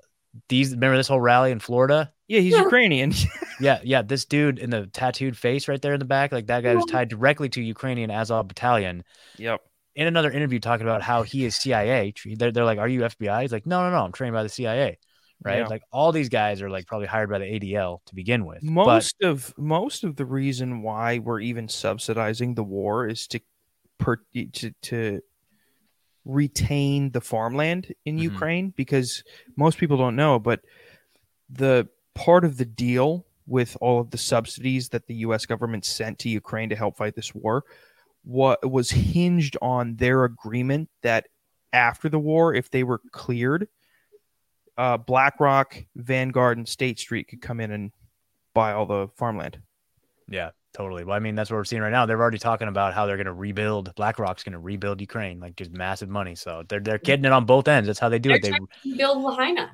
these remember this whole rally in Florida? Yeah, he's Ukrainian. [laughs] Yeah, yeah. This dude in the tattooed face right there in the back, like that guy was tied directly to Ukrainian Azov battalion. Yep. In another interview, talking about how he is CIA. They're, they're like, "Are you FBI?" He's like, "No, no, no. I'm trained by the CIA." Right? Yeah. Like all these guys are like probably hired by the ADL to begin with. But most of most of the reason why we're even subsidizing the war is to per, to to retain the farmland in Mhm. Ukraine because most people don't know but the part of the deal with all of the subsidies that the US government sent to Ukraine to help fight this war what was hinged on their agreement that after the war if they were cleared uh, BlackRock, Vanguard, and State Street could come in and buy all the farmland. yeah, totally. Well, I mean, that's what we're seeing right now. They're already talking about how they're going to rebuild. BlackRock's going to rebuild Ukraine, like just massive money. So they're they're getting it on both ends. That's how they do They're it. They build Lahaina.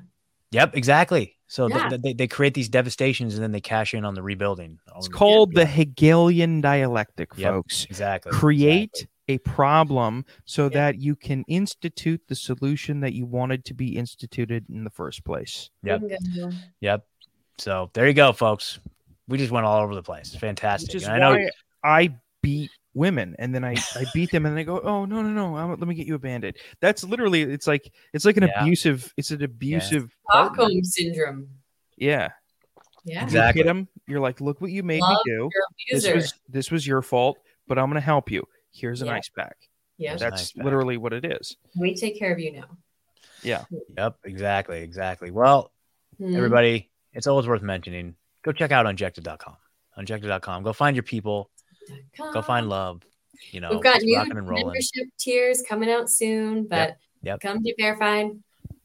Yep, exactly. So Yeah. th- they, they create these devastations and then they cash in on the rebuilding. It's called the Hegelian dialectic, Yep, folks. exactly, Create a problem so that you can institute the solution that you wanted to be instituted in the first place. Yep. Yep. So there you go, folks. We just went all over the place. Fantastic. Which is And I know why I beat women and then I, I beat them and they go, oh no no no, I'm, let me get you a band-aid. That's literally it's like it's like an Yeah. abusive it's an abusive partner. Stockholm syndrome. Yeah. Yeah. You hit them. You're like, look what you made Love me do. This was this was your fault, but I'm gonna help you. Here's an Yeah. ice pack. Yeah. Here's an That's pack. literally what it is. We take care of you now. Yeah. Yep, exactly, exactly. Well, Mhm. everybody, it's always worth mentioning. Go check out unjected.com. Unjected.com. Go find your people. Go find love. You know, We've got new rocking and rolling. membership tiers coming out soon, but Yep. come get verified.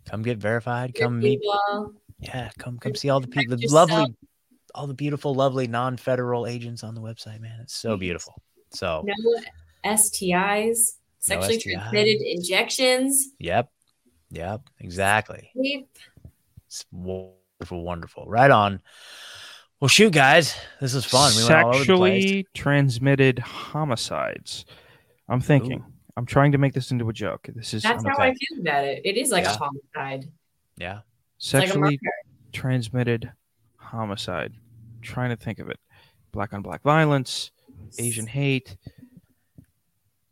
Come get verified. Your Come meet. people. Yeah, come come see all the people, the lovely, all the beautiful, lovely non-federal agents on the website. Man, it's so beautiful. So, No STIs, sexually STIs. transmitted injections. yep, yep, exactly. We- It's wonderful, wonderful. Right on. Well, shoot, guys, this is fun. We went all over the place. Sexually transmitted homicides. I'm thinking. I'm trying to make this into a joke. This is That's I'm how I feel about it. It is like Yeah. a homicide. Yeah. like sexually murder. transmitted homicide. trying to think of it. Black on black violence, Asian hate.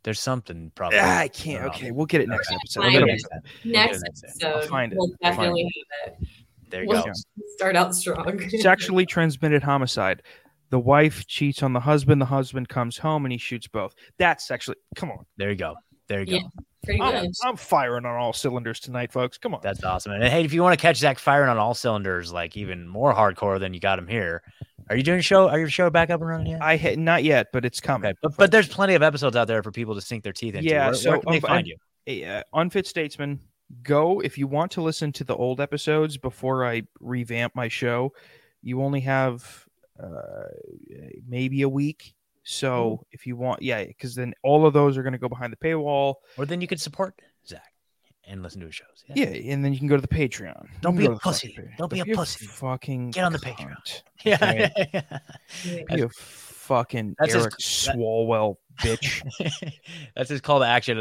There's something probably. Ah, I can't. don't. Okay, we'll get it next episode. We'll it. get it. Next next episode, I'll find it. we'll find definitely have it. There you We'll go. start out strong. Sexually transmitted homicide. The wife cheats on the husband. The husband comes home and he shoots both. That's sexually. Come on. There you go. There you go. Yeah. Pretty I'm. I'm firing on all cylinders tonight, folks. Come on. That's awesome. And hey, if you want to catch Zach firing on all cylinders, like even more hardcore than you got him here, are you doing a show? Are your show back up and running yet? I ha- not yet, but it's coming. Okay, but but there's plenty of episodes out there for people to sink their teeth into. Yeah, where, so where can they um, find I- you? uh, Unfit Statesman, go if you want to listen to the old episodes before I revamp my show. You only have uh, maybe a week. So if you want, yeah, because then all of those are going to go behind the paywall. Or then you could support Zach and listen to his shows. Yeah, and then you can go to the Patreon. Don't be a go to the fucking pussy. Don't be a pussy. Fucking Get on the cunt, Patreon. [laughs] Yeah, okay? yeah, yeah. Be a fucking That's his- Eric that- Swalwell bitch. [laughs] That's his call to action.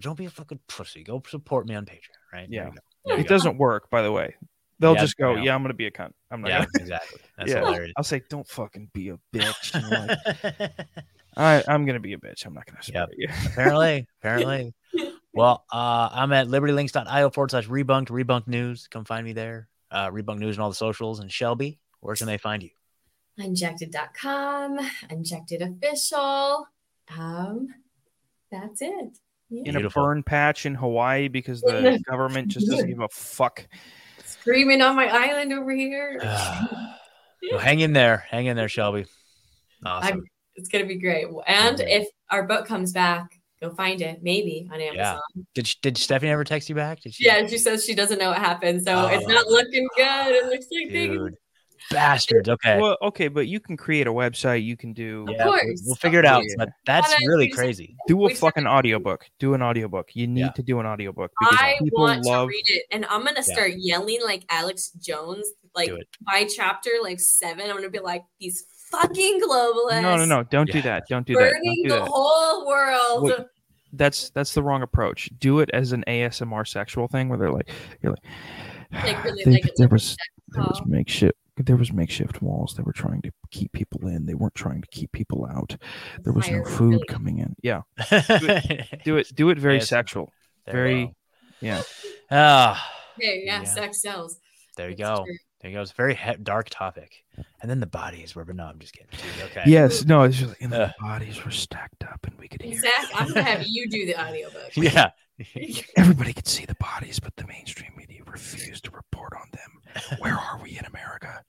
Don't be a fucking pussy. Go support me on Patreon. Right? Yeah. you go. There you it go. doesn't work, by the way. They'll Yeah, just go, "Yeah, I'm going to be a cunt." I'm not. Yeah, gonna... exactly. [laughs] That's yeah. hilarious. I'll say, "Don't fucking be a bitch." And like, [laughs] I, I'm going to be a bitch. I'm not going to support you. apparently, apparently. Well, uh, I'm at libertylinks.io forward slash rebunked, rebunked news. Come find me there. Uh, rebunked news and all the socials. And Shelby, where can they find you? Unjected.com, Unjected Official. Um, that's it. Yeah. in a burn patch in Hawaii because the [laughs] government just doesn't give a fuck. Screaming on my island over here. [sighs] Well, hang in there. Hang in there, Shelby. Awesome. I'm, it's gonna be great. And Okay. if our book comes back, go find it maybe on Amazon. Yeah. Amazon. Did she, did Stephanie ever text you back? Did she? Yeah, she says she doesn't know what happened, so it's Oh. not looking good. It looks like they Dude. Bastards. Okay. Well, okay, but you can create a website. You can do. Yeah, we'll- we'll figure it out. But that's And really crazy. Do a fucking audiobook. Do an audiobook. You need to do an audiobook because I people want love. to read it, and I'm gonna Yeah. start yelling like Alex Jones, like Do by chapter like seven. I'm gonna be like these fucking globalists. No, no, no! Don't do that. Don't do that. Burning the that. whole world. What- that's that's the wrong approach. Do it as an ASMR sexual thing where they're like, you're like, Like, [sighs] really, They- like, there was there was call. makeshift there was makeshift walls. They were trying to keep people in. They weren't trying to keep people out. There was no food coming in. Yeah, do it. Do it, do it very Yes. sexual. There Very, go. yeah. Ah, Hey, yeah, Yeah. sex sells. there you It's go. true. There you go. It's a very he- dark topic. And then the bodies were, but no, I'm just kidding. Dude, Okay. Yes. No. It's just like, and Ugh. the bodies were stacked up, and we could hear. Zach, I'm gonna have you do the audiobook. [laughs] Yeah. [laughs] Everybody could see the bodies, but the mainstream media refused to report on them. Where are we in America?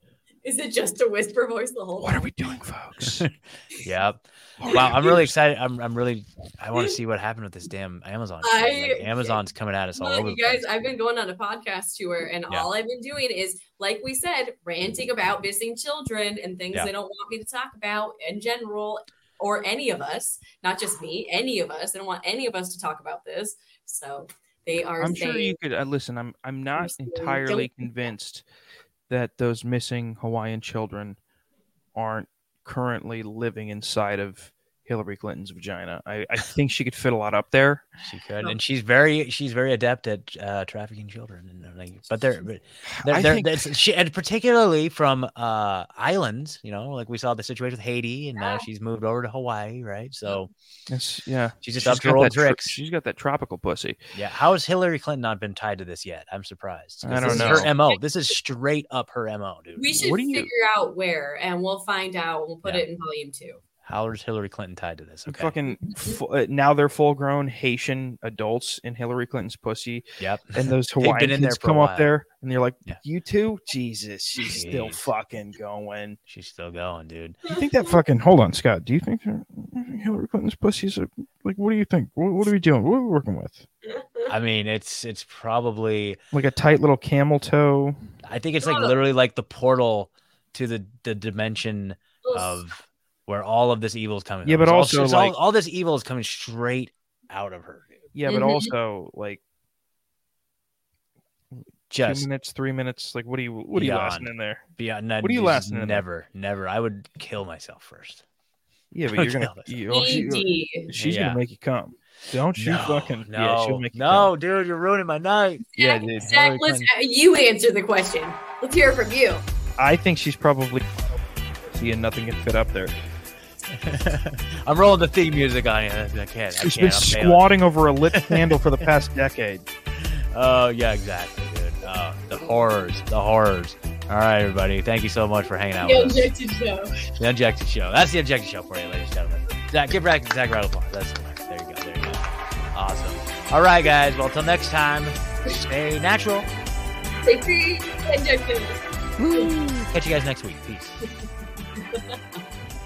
Is it just a whisper voice the whole What are we doing, folks? [laughs] yeah. Wow. I'm really excited. I'm, I'm really, I want to see what happened with this damn Amazon. I- Like, Amazon's coming at us all Look, over you the guys, place. I've been going on a podcast tour, and Yeah. all I've been doing is, like we said, ranting about missing children and things Yeah. they don't want me to talk about in general, or any of us, not just me, any of us. They don't want any of us to talk about this. So they are I'm saying, sure you could uh, listen. I'm I'm not entirely convinced that those missing Hawaiian children aren't currently living inside of Hillary Clinton's vagina. I, I think she could fit a lot up there. She could, and she's very, she's very adept at uh, trafficking children, and everything. But they're, but they're, they're, think- it's- she, and particularly from uh, islands, you know, like we saw the situation with Haiti, and now she's moved over to Hawaii, right? So It's, yeah, she's just she's up to her old that tr- tricks. she's got that tropical pussy. Yeah, how has Hillary Clinton not been tied to this yet? I'm surprised. I don't is Her mo. This is straight up her mo, dude. we should What do you- figure out where, and we'll find out. We'll put Yeah. it in volume two. How is Hillary Clinton tied to this? Okay. Fucking fu- uh, now they're full grown Haitian adults in Hillary Clinton's pussy. Yep. And those [laughs] Hawaiian been in there kids for a come up while. there and they're like, Yeah. you too? Jesus, she's still fucking going. She's still going, dude. You think that fucking hold on, Scott? Do you think that Hillary Clinton's pussy's a, like? What do you think? What, what are we doing? What are we working with? I mean, it's it's probably Like a tight little camel toe? I think it's like literally like the portal to the the dimension of where all of this evil is coming. Yeah, from. but It's also, all, like- all this evil is coming straight out of her. dude. Yeah, but Mhm. also like Just two minutes, three minutes. Like, what are you? What are you Beyond. lasting in there? beyond. What are you just lasting in? Never, never. I would kill myself first. Yeah, but [laughs] you're gonna. Kill myself. You, oh, she- she's Yeah. gonna make you come. Don't you no, fucking? no, yeah, she'll make you no, dude, you're ruining my night. Yeah, dude. Zach, Hillary let's Clinton- you answer the question. Let's hear it from you. I think she's probably. seeing nothing can fit up there. [laughs] I'm rolling the theme music on you. I can't. I She's can't. been I'm failing. squatting over a lit candle [laughs] for the past decade. Oh yeah, exactly, dude. Oh, the horrors, the horrors. All right, everybody. Thank you so much for hanging out The with us. Show. The Unjected Show. That's the Unjected Show for you, ladies and gentlemen. Zach, give back Zach Rattle applause. That's there you go. There you go. Awesome. All right, guys. Well, until next time, stay natural. Stay free injections. Catch you guys next week. Peace.